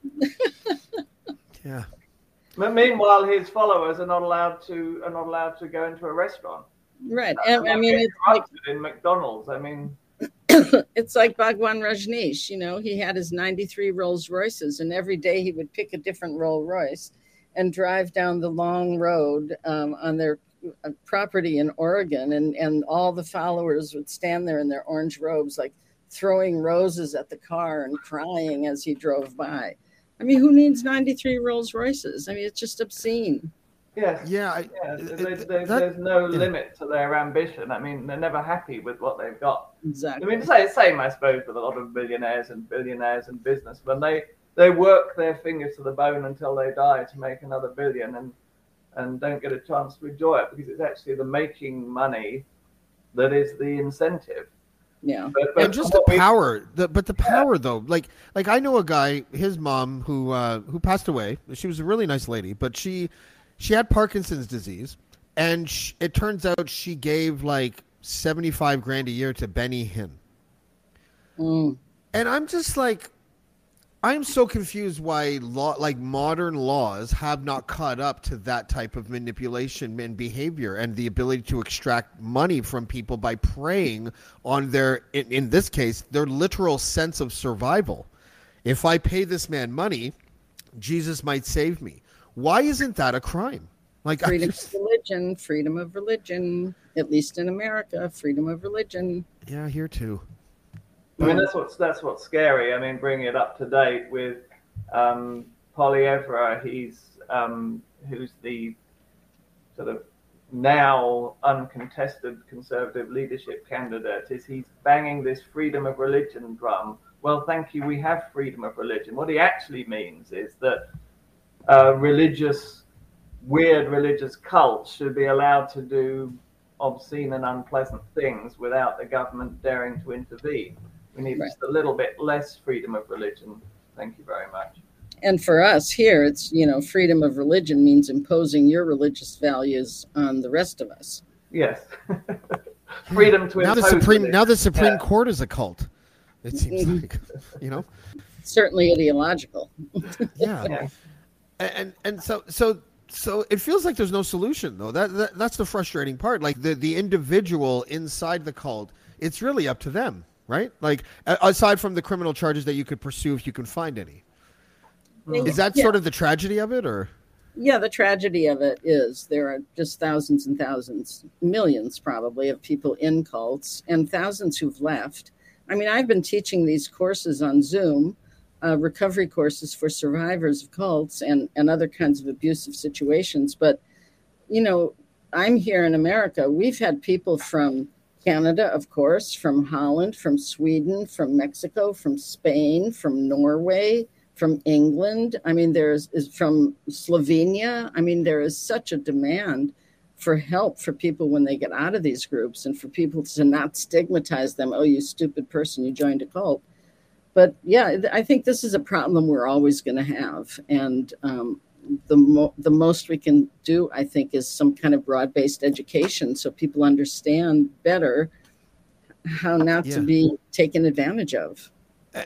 Yeah. But meanwhile, his followers are not allowed to are not allowed to go into a restaurant. Right. And, I mean, it's like in McDonald's. I mean, it's like Bhagwan Rajneesh. You know, he had his 93 Rolls Royces, and every day he would pick a different Rolls Royce and drive down the long road um, on their uh, property in Oregon. And, and all the followers would stand there in their orange robes, like throwing roses at the car and crying as he drove by. I mean, who needs 93 Rolls Royces? I mean, it's just obscene. Yes, Yeah. I, yeah. it- there- it- there- that- there's no yeah. limit to their ambition. I mean, they're never happy with what they've got. Exactly. I Exactly. mean, say same, I suppose, with a lot of billionaires and billionaires and businessmen. They they work their fingers to the bone until they die to make another billion, and and don't get a chance to enjoy it because it's actually the making money that is the incentive. yeah. But, but and just the what we- power the but the power though like like i know a guy his mom who uh who passed away she was a really nice lady but she she had parkinson's disease and sh- it turns out she gave like 75 grand a year to benny hinn. Mm. and i'm just like i'm so confused why law like modern laws have not caught up to that type of manipulation and behavior and the ability to extract money from people by preying on their in, in this case their literal sense of survival. If i pay this man money jesus might save me why isn't that a crime like freedom just- of religion, freedom of religion, at least in America, freedom of religion. yeah here too I mean, that's what's that's what's scary. I mean, bringing it up to date with um, Poilievre, he's um, who's the sort of now uncontested conservative leadership candidate. Is he's banging this freedom of religion drum? Well, thank you. We have freedom of religion. What he actually means is that uh, religious, weird religious cults should be allowed to do obscene and unpleasant things without the government daring to intervene. We need Right. just a little bit less freedom of religion. Thank you very much. And for us here, it's, you know, freedom of religion means imposing your religious values on the rest of us. Yes. freedom to now the supreme religion. now the supreme Yeah. court is a cult it seems like you know Certainly ideological. yeah Yeah. And and so so so it feels like there's no solution though. That, that that's the frustrating part. Like the the individual inside the cult it's really up to them right? Like aside from the criminal charges that you could pursue if you can find any. Is that Yeah. sort of the tragedy of it or? Yeah, the tragedy of it is there are just thousands and thousands, millions probably, of people in cults and thousands who've left. I mean, I've been teaching these courses on Zoom, uh, recovery courses for survivors of cults and, and other kinds of abusive situations. But, you know, I'm here in America. We've had people from Canada, of course, from Holland, from Sweden, from Mexico, from Spain, from Norway, from England. I mean, there's is from Slovenia. I mean, there is such a demand for help for people when they get out of these groups and for people to not stigmatize them. Oh, you stupid person, you joined a cult. But yeah, I think this is a problem we're always going to have. And um, the, mo- the most we can do, I think, is some kind of broad based education so people understand better how not Yeah. to be taken advantage of.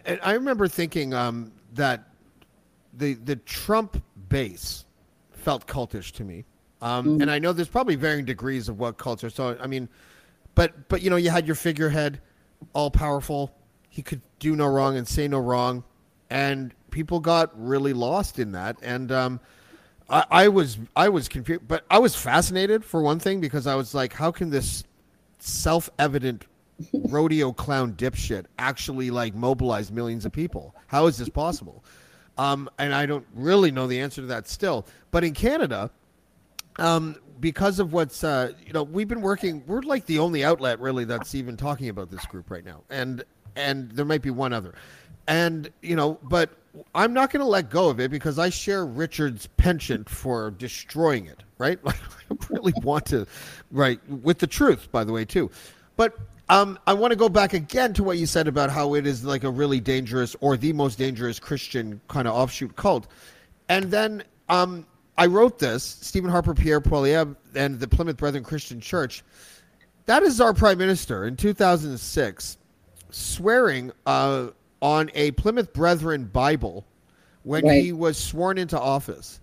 and i remember thinking um that the the trump base felt cultish to me um and i know there's probably varying degrees of what cults are so i mean but but you know you had your figurehead all powerful he could do no wrong and say no wrong and people got really lost in that, and um, I, I was I was confused, but I was fascinated for one thing because I was like, how can this self-evident rodeo clown dipshit actually like mobilize millions of people? How is this possible? Um, and I don't really know the answer to that still. But in Canada, um, because of what's uh, you know, we've been working. We're like the only outlet really that's even talking about this group right now, and and there might be one other, and you know, but I'm not going to let go of it because I share Richard's penchant for destroying it. Right, I really want to, right, with the truth, by the way, too. But um, I want to go back again to what you said about how it is like a really dangerous or the most dangerous Christian kind of offshoot cult. And then um, I wrote this Stephen Harper, Pierre Poilievre, and the Plymouth Brethren Christian Church. That is our prime minister in 2006 swearing uh, on a Plymouth Brethren Bible when Right. he was sworn into office.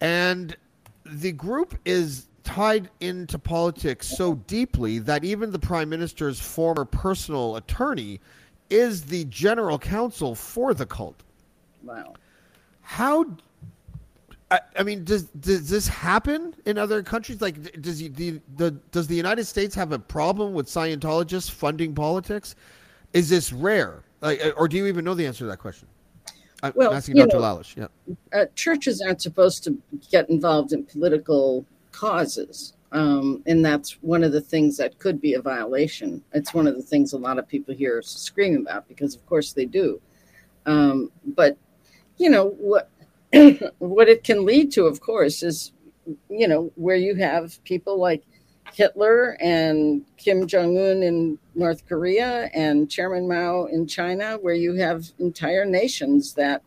And the group is tied into politics so deeply that even the prime minister's former personal attorney is the general counsel for the cult. Wow. How? I, I mean, does does this happen in other countries? Like, does the, the does the United States have a problem with Scientologists funding politics? Is this rare? Like, or do you even know the answer to that question? I'm Well, asking Dr. know- Lalich. Yeah. uh, churches aren't supposed to get involved in political causes. Um, and that's one of the things that could be a violation. It's one of the things a lot of people here scream about because, of course, they do. Um, but you know what? what it can lead to, of course, is you know where you have people like Hitler and Kim Jong Un in North Korea and Chairman Mao in China, where you have entire nations that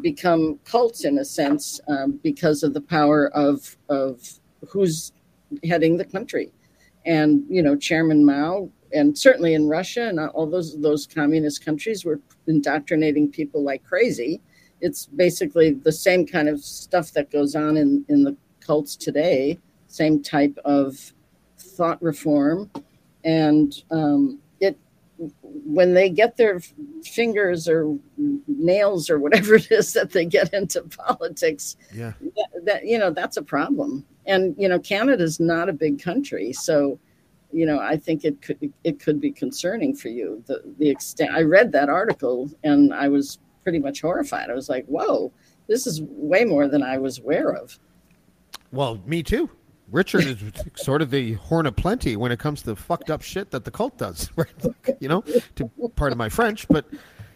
become cults in a sense um, because of the power of of who's heading the country, and you know Chairman Mao, and certainly in Russia and all those those communist countries were indoctrinating people like crazy. It's basically the same kind of stuff that goes on in in the cults today, same type of thought reform, and um, it when they get their fingers or nails or whatever it is that they get into politics Yeah. that, that you know that's a problem and you know canada's not a big country so you know i think it could it could be concerning for you the the extent i read that article and i was pretty much horrified i was like whoa this is way more than i was aware of Well, me too. Richard is sort of the horn of plenty when it comes to fucked up shit that the cult does, right? You know, to part of my French, but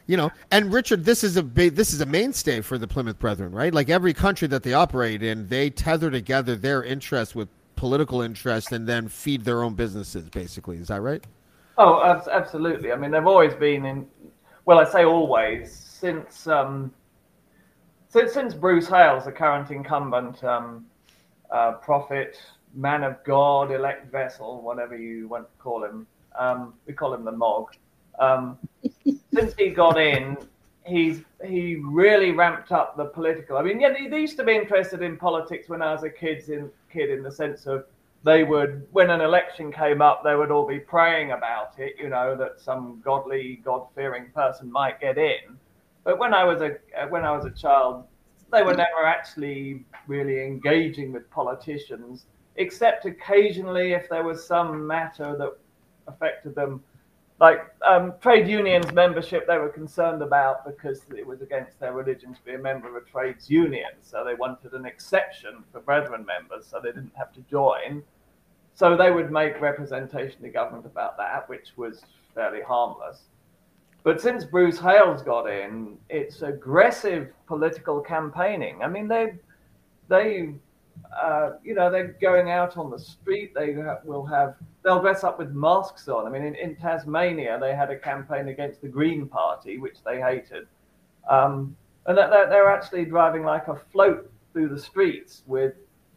you know, and Richard, this is a this is a mainstay for the Plymouth Brethren, right? Like every country that they operate in, they tether together their interests with political interests and then feed their own businesses. Basically, is that right? Oh, absolutely. I mean, they've always been in. Well, I say always since um, since since Bruce Hales, the current incumbent um, uh, prophet, man of God, elect vessel, whatever you want to call him. Um, we call him the Mog. Um, since he got in, he's he really ramped up the political. I mean, yeah, they, they used to be interested in politics when I was a kid. In kid, in the sense of they would, when an election came up, they would all be praying about it. You know that some godly, God-fearing person might get in. But when I was a uh, when I was a child, they were never actually really engaging with politicians, except occasionally if there was some matter that affected them. Like um, trade unions membership they were concerned about because it was against their religion to be a member of a trades union. So they wanted an exception for brethren members so they didn't have to join. So they would make representation to government about that which was fairly harmless but since bruce hales got in it's aggressive political campaigning i mean they they uh, you know, they're going out on the street. They ha- will have, they'll dress up with masks on. I mean, in, in Tasmania, they had a campaign against the Green Party, which they hated. Um, and that, that they're actually driving like a float through the streets with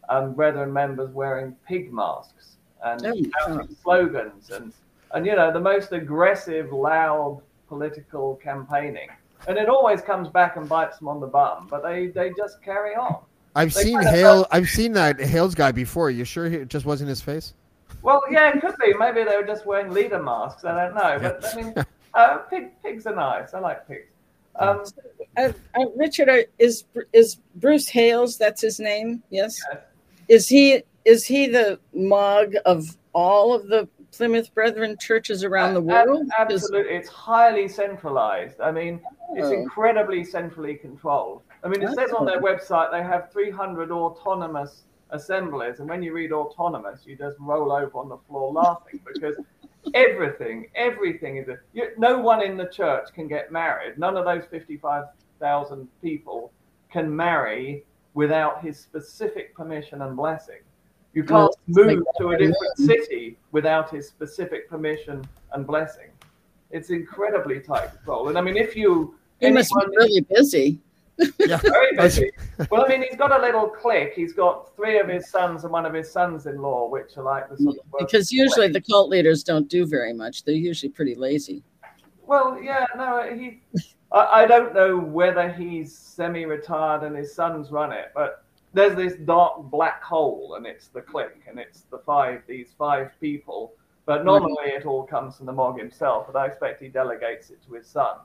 um, Brethren members wearing pig masks and Oh, slogans and, and, you know, the most aggressive, loud political campaigning. And it always comes back and bites them on the bum, but they, they just carry on. I've They seen kinda Hale. I've seen that Hales guy before. You sure it just wasn't his face? Well, yeah, it could be. Maybe they were just wearing leader masks. I don't know. But I mean, uh, pig, pigs are nice. I like pigs. Um, uh, uh, Richard, uh, is is Bruce Hales? That's his name. Yes. yes. Is he is he the Mog of all of the Plymouth Brethren churches around the world? Absolutely, it's highly centralized. I mean, oh. it's incredibly centrally controlled. I mean, it says on their website they have 300 autonomous assemblies, and when you read autonomous, you just roll over on the floor laughing because everything, everything is a, you, no one in the church can get married. None of those 55,000 people can marry without his specific permission and blessing. You can't move to a different city without his specific permission and blessing. It's incredibly tight control. And I mean, if you. He must be really busy. Yeah. Very busy. well, I mean, he's got a little clique. He's got three of his sons and one of his sons-in-law, which are like the sort of because usually the cult leaders don't do very much. They're usually pretty lazy. Well, yeah, no, he. I, I don't know whether he's semi-retired and his sons run it, but there's this dark black hole, and it's the clique, and it's the five these five people. But normally it all comes from the Mog himself, but I expect he delegates it to his son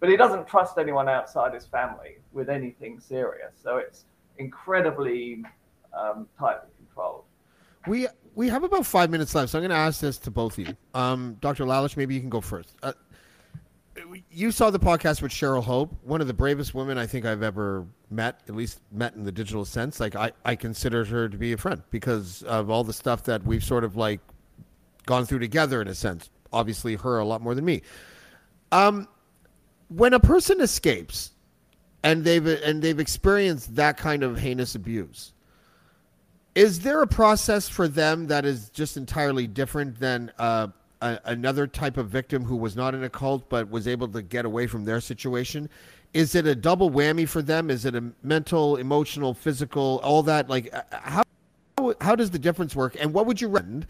but he doesn't trust anyone outside his family with anything serious. So it's incredibly um, tightly controlled. We we have about five minutes left, so I'm going to ask this to both of you. Um, Dr. Lalich, maybe you can go first. Uh, you saw the podcast with Cheryl Hope, one of the bravest women I think I've ever met, at least met in the digital sense. Like I, I considered her to be a friend because of all the stuff that we've sort of like gone through together in a sense. Obviously, her a lot more than me. Um, when a person escapes and they've and they've experienced that kind of heinous abuse is there a process for them that is just entirely different than uh, a, another type of victim who was not in a cult but was able to get away from their situation. Is it a double whammy for them? Is it a mental emotional physical all that? Like uh, how how does the difference work? And what would you recommend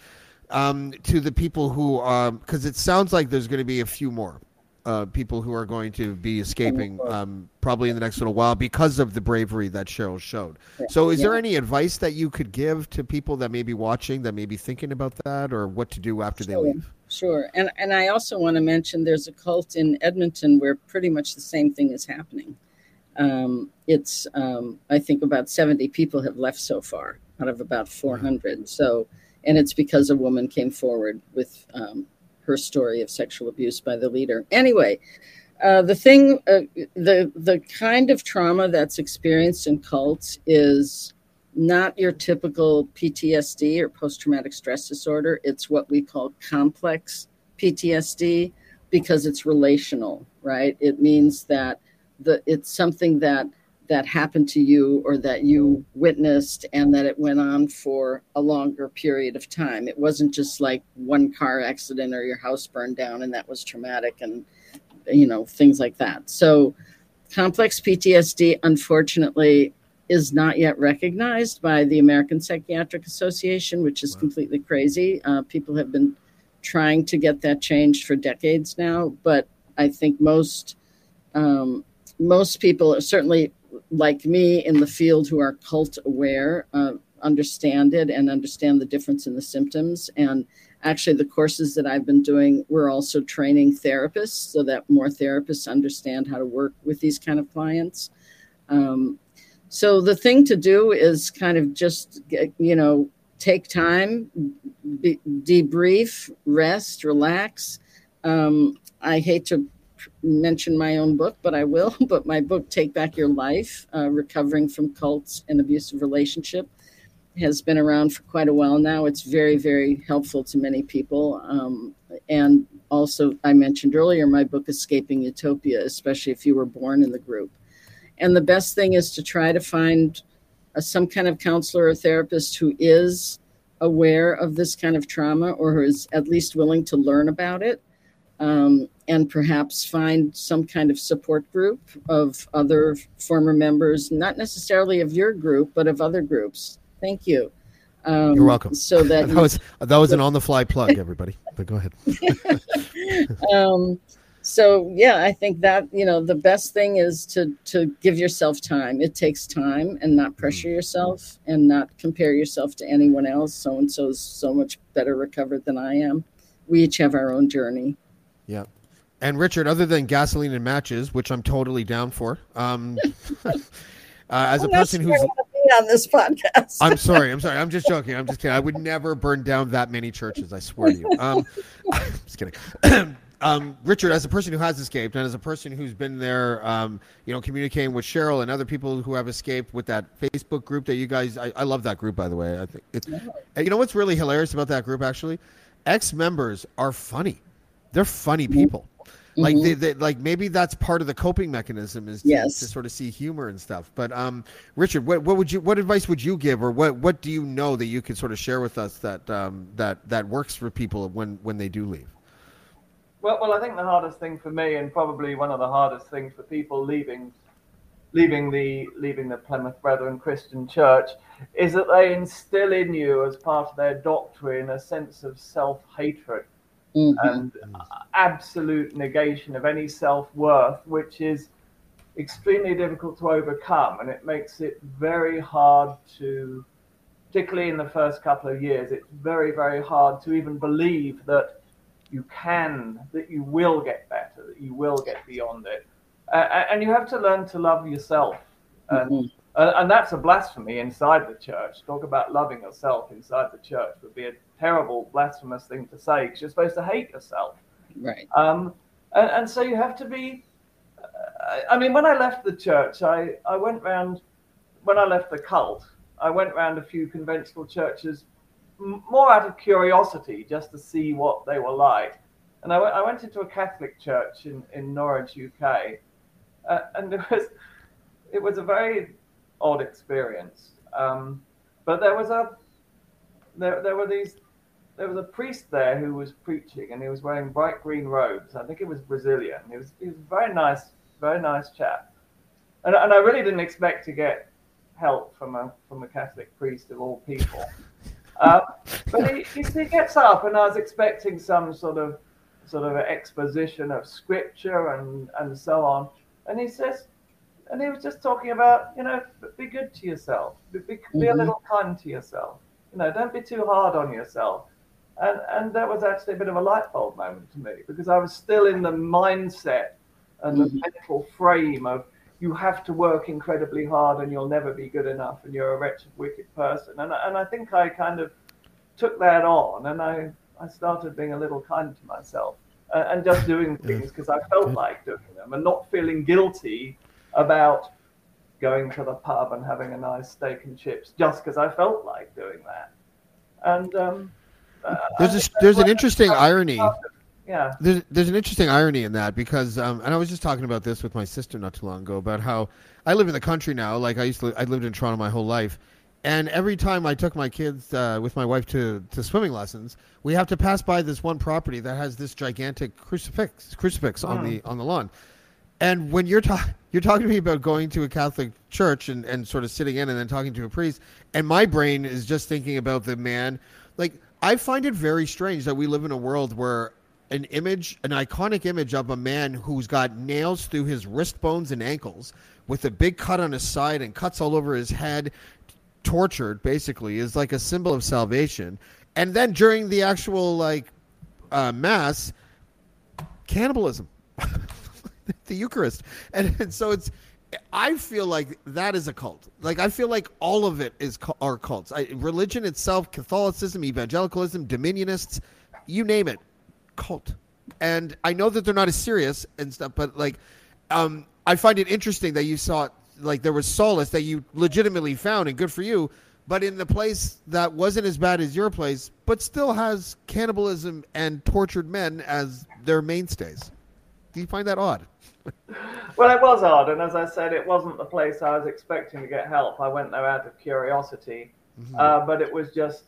um, to the people who are, because um, it sounds like there's going to be a few more uh, people who are going to be escaping um, probably in the next little while because of the bravery that Cheryl showed. So, is there any advice that you could give to people that may be watching, that may be thinking about that, or what to do after they leave? Sure, and and I also want to mention there's a cult in Edmonton where pretty much the same thing is happening. Um, it's um, I think about 70 people have left so far out of about 400. So, and it's because a woman came forward with um, her story of sexual abuse by the leader. Anyway, uh, the thing, uh, the the kind of trauma that's experienced in cults is not your typical PTSD or post traumatic stress disorder. It's what we call complex PTSD because it's relational, right? It means that the it's something that that happened to you or that you witnessed and that it went on for a longer period of time. It wasn't just like one car accident or your house burned down and that was traumatic and you know things like that. So complex PTSD unfortunately is not yet recognized by the American Psychiatric Association, which is wow. completely crazy. Uh, people have been trying to get that changed for decades now, but I think most um, most people, certainly like me in the field who are cult aware uh, understand it and understand the difference in the symptoms and actually the courses that i've been doing we're also training therapists so that more therapists understand how to work with these kind of clients um, so the thing to do is kind of just you know take time be, debrief rest relax um, i hate to mention my own book, but I will. But my book, Take Back Your Life uh, Recovering from Cults and Abusive Relationship, has been around for quite a while now. It's very, very helpful to many people. Um, and also, I mentioned earlier my book, Escaping Utopia, especially if you were born in the group. And the best thing is to try to find a, some kind of counselor or therapist who is aware of this kind of trauma or who is at least willing to learn about it um, and perhaps find some kind of support group of other former members, not necessarily of your group, but of other groups. Thank you. Um, You're welcome. So that that was that was an on the fly plug, everybody. but go ahead. um, so yeah, I think that you know the best thing is to to give yourself time. It takes time, and not pressure mm-hmm. yourself, and not compare yourself to anyone else. So and so is so much better recovered than I am. We each have our own journey. Yeah. And Richard, other than gasoline and matches, which I'm totally down for, um, uh, as a Well, that's person where who's I wanna be on this podcast. I'm sorry. I'm sorry. I'm just joking. I'm just kidding. I would never burn down that many churches. I swear to you. Um, just kidding. um, Richard, as a person who has escaped, and as a person who's been there, um, you know, communicating with Cheryl and other people who have escaped with that Facebook group that you guys, I, I love that group, by the way. I think it's, you know what's really hilarious about that group, actually? Ex members are funny. They're funny people. Like they, they, like maybe that's part of the coping mechanism is to, Yes. to sort of see humor and stuff. But um, Richard, what, what would you what advice would you give, or what what do you know that you could sort of share with us that um, that that works for people when when they do leave? Well, well, I think the hardest thing for me, and probably one of the hardest things for people leaving, leaving the leaving the Plymouth Brethren Christian Church, is that they instill in you, as part of their doctrine, a sense of self-hatred Mhm. and absolute negation of any self-worth, which is extremely difficult to overcome, and it makes it very hard to, particularly in the first couple of years, it's very, very hard to even believe that you can, that you will get better, that you will get beyond it. Uh, and you have to learn to love yourself. And, Mhm. uh, and that's a blasphemy inside the church. Talk about loving yourself inside the church would be a terrible, blasphemous thing to say because you're supposed to hate yourself. Right. Um, and, and so you have to be. Uh, I mean, when I left the church, I, I went round, when I left the cult, I went round a few conventional churches more out of curiosity, just to see what they were like. And I went, went into a Catholic church in, in Norwich, UK, uh, and it was, it was a very odd experience. Um, but there was a, there, there were these there was a priest there who was preaching and he was wearing bright green robes. I think it was Brazilian. He was he was a very nice, very nice chap. And, and I really didn't expect to get help from a from a Catholic priest of all people. Uh, but he, he, he gets up and I was expecting some sort of sort of exposition of scripture and, and so on. And he says, and he was just talking about, you know, be good to yourself, be, be, be a Mhm. little kind to yourself. You know, don't be too hard on yourself. And, and that was actually a bit of a light bulb moment to me because I was still in the mindset and the Mhm. mental frame of you have to work incredibly hard and you'll never be good enough and you're a wretched, wicked person. And, I- and I think I kind of took that on and I, I started being a little kind to myself uh, and just doing things because I felt like doing them and not feeling guilty about going to the pub and having a nice steak and chips just because I felt like doing that. And um, uh, There's a, there's an interesting irony. Yeah. There's there's an interesting irony in that because um, and I was just talking about this with my sister not too long ago about how I live in the country now. Like I used to, I lived in Toronto my whole life, and every time I took my kids uh, with my wife to to swimming lessons, we have to pass by this one property that has this gigantic crucifix crucifix on the on the lawn. And when you're talking you're talking to me about going to a Catholic church and, and sort of sitting in and then talking to a priest, and my brain is just thinking about the man. Like I find it very strange that we live in a world where an image, an iconic image of a man who's got nails through his wrist bones and ankles, with a big cut on his side and cuts all over his head, tortured basically, is like a symbol of salvation. And then during the actual like uh, mass, cannibalism, the Eucharist, and, and so it's. I feel like that is a cult. Like I feel like all of it is are cults. I, religion itself, Catholicism, evangelicalism, Dominionists, you name it, cult. And I know that they're not as serious and stuff, but like, um, I find it interesting that you saw like there was solace that you legitimately found, and good for you. But in the place that wasn't as bad as your place, but still has cannibalism and tortured men as their mainstays. Do you find that odd? Well, it was odd, and as I said, it wasn't the place I was expecting to get help. I went there out of curiosity, uh, but it was just.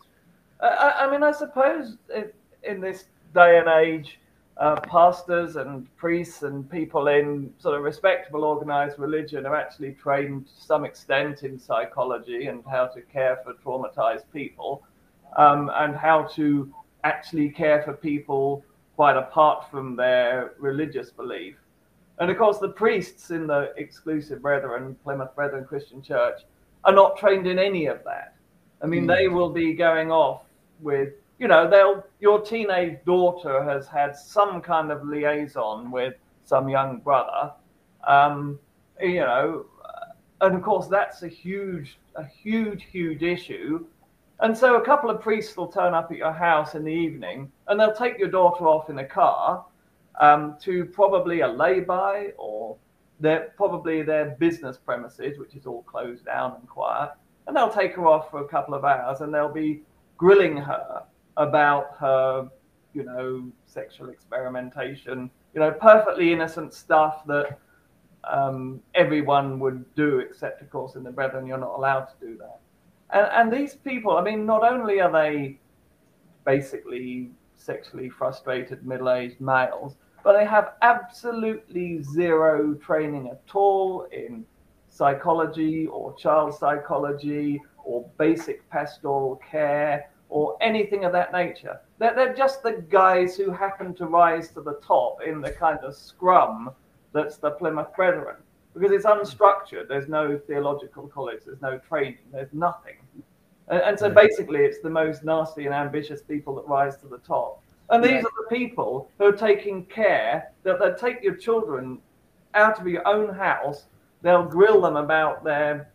I- I, I mean, I suppose it, in this day and age, uh, pastors and priests and people in sort of respectable, organized religion are actually trained to some extent in psychology and how to care for traumatized people, um, and how to actually care for people quite apart from their religious belief. And of course, the priests in the exclusive Brethren, Plymouth Brethren Christian Church, are not trained in any of that. I mean, they will be going off with, you know, they'll your teenage daughter has had some kind of liaison with some young brother, um, you know, and of course that's a huge, a huge, huge issue. And so a couple of priests will turn up at your house in the evening, and they'll take your daughter off in a car um, to probably a lay-by or their probably their business premises, which is all closed down and quiet, and they'll take her off for a couple of hours, and they'll be grilling her about her, you know, sexual experimentation, you know, perfectly innocent stuff that um, everyone would do, except of course in the Brethren, you're not allowed to do that. And, and these people, I mean, not only are they basically sexually frustrated middle-aged males, but they have absolutely zero training at all in psychology or child psychology or basic pastoral care or anything of that nature. They're, they're just the guys who happen to rise to the top in the kind of scrum that's the Plymouth Brethren. Because it's unstructured, there's no theological college, there's no training, there's nothing. And, and so basically, it's the most nasty and ambitious people that rise to the top. And these yeah. are the people who are taking care that they take your children out of your own house, they'll grill them about their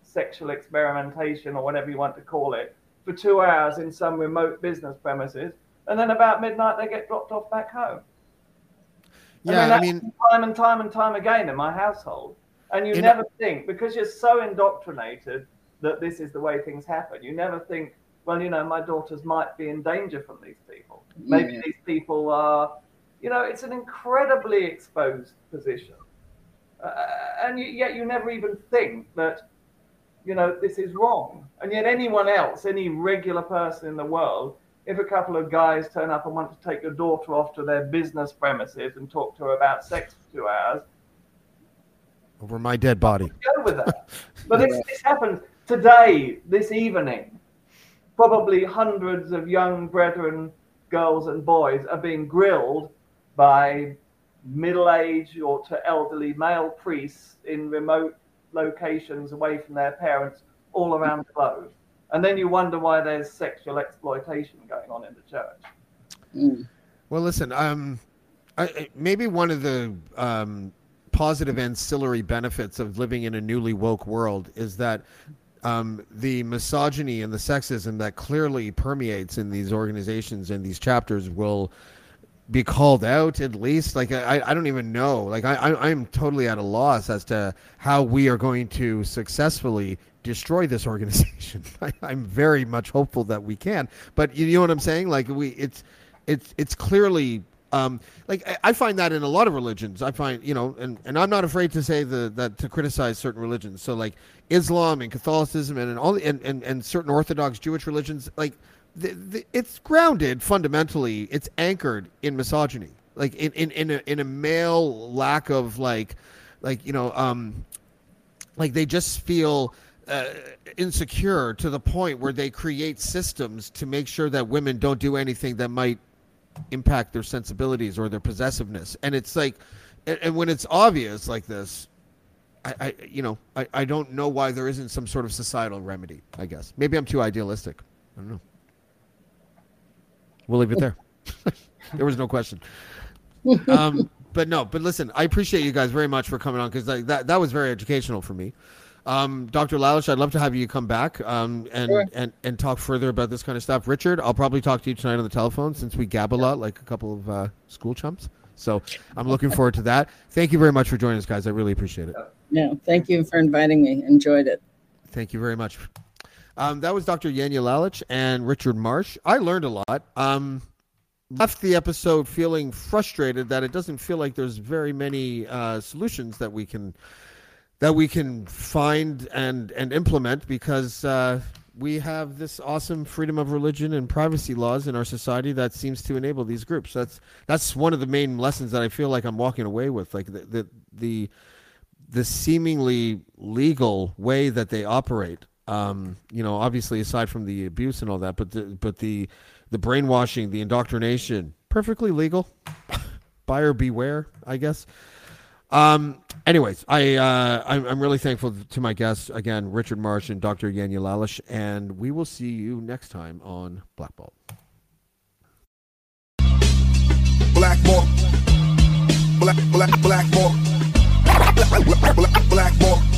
sexual experimentation or whatever you want to call it for two hours in some remote business premises, and then about midnight they get dropped off back home. Yeah, I mean, I mean time and time and time again in my household, and you never think because you're so indoctrinated that this is the way things happen. You never think, well, you know, my daughters might be in danger from these people. Maybe yeah. these people are, you know, it's an incredibly exposed position, uh, and yet you never even think that you know, this is wrong. And yet, anyone else, any regular person in the world, if a couple of guys turn up and want to take your daughter off to their business premises and talk to her about sex for two hours, over my dead body. Go with that. But this, this happened today, this evening. Probably hundreds of young brethren, girls, and boys are being grilled by middle aged or to elderly male priests in remote locations away from their parents all around the globe. And then you wonder why there's sexual exploitation going on in the church. Mm. Well, listen, um, I, maybe one of the um, positive ancillary benefits of living in a newly woke world is that um, the misogyny and the sexism that clearly permeates in these organizations and these chapters will be called out at least? Like i i don't even know. Like i i'm totally at a loss as to how we are going to successfully destroy this organization. I, i'm very much hopeful that we can. But you know what i'm saying? Like we it's it's it's clearly um, like I find that in a lot of religions. I find you know, and, and I'm not afraid to say the, that to criticize certain religions. So like Islam and Catholicism and, and all and, and, and certain Orthodox Jewish religions, like the, the, it's grounded fundamentally. It's anchored in misogyny, like in in in a, in a male lack of like, like you know, um, like they just feel. Uh, insecure to the point where they create systems to make sure that women don't do anything that might impact their sensibilities or their possessiveness. And it's like, and, and when it's obvious like this, I, I you know, I, I don't know why there isn't some sort of societal remedy. I guess maybe I'm too idealistic. I don't know. We'll leave it there. there was no question. Um, but no, but listen, I appreciate you guys very much for coming on because like, that that was very educational for me. Um, Dr. Lalich, I'd love to have you come back um, and, sure. and and talk further about this kind of stuff. Richard, I'll probably talk to you tonight on the telephone since we gab a lot like a couple of uh, school chumps. So I'm looking forward to that. Thank you very much for joining us, guys. I really appreciate it. No, thank you for inviting me. Enjoyed it. Thank you very much. Um, that was Dr. Janja Lalich and Richard Marsh. I learned a lot. Um, left the episode feeling frustrated that it doesn't feel like there's very many uh, solutions that we can that we can find and and implement because uh, we have this awesome freedom of religion and privacy laws in our society that seems to enable these groups. That's that's one of the main lessons that I feel like I'm walking away with, like the the the, the seemingly legal way that they operate um, you know, obviously aside from the abuse and all that, but the, but the the brainwashing, the indoctrination, perfectly legal. Buyer beware, I guess. Um, anyways, I uh, I'm, I'm, really thankful to my guests again, Richard Marsh and Dr. Janja Lalich, and we will see you next time on Blackballed. Black Bolt. Black Black Black Black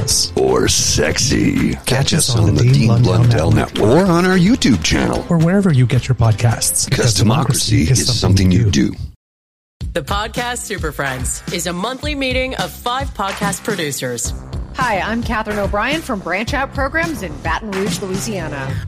Or sexy. Catch us on the Dean Blundell Network or on our YouTube channel. Or wherever you get your podcasts. Because democracy is something you do. The Podcast Super Friends is a monthly meeting of five podcast producers. Hi, I'm Katherine O'Brien from Branch Out Programs in Baton Rouge, Louisiana.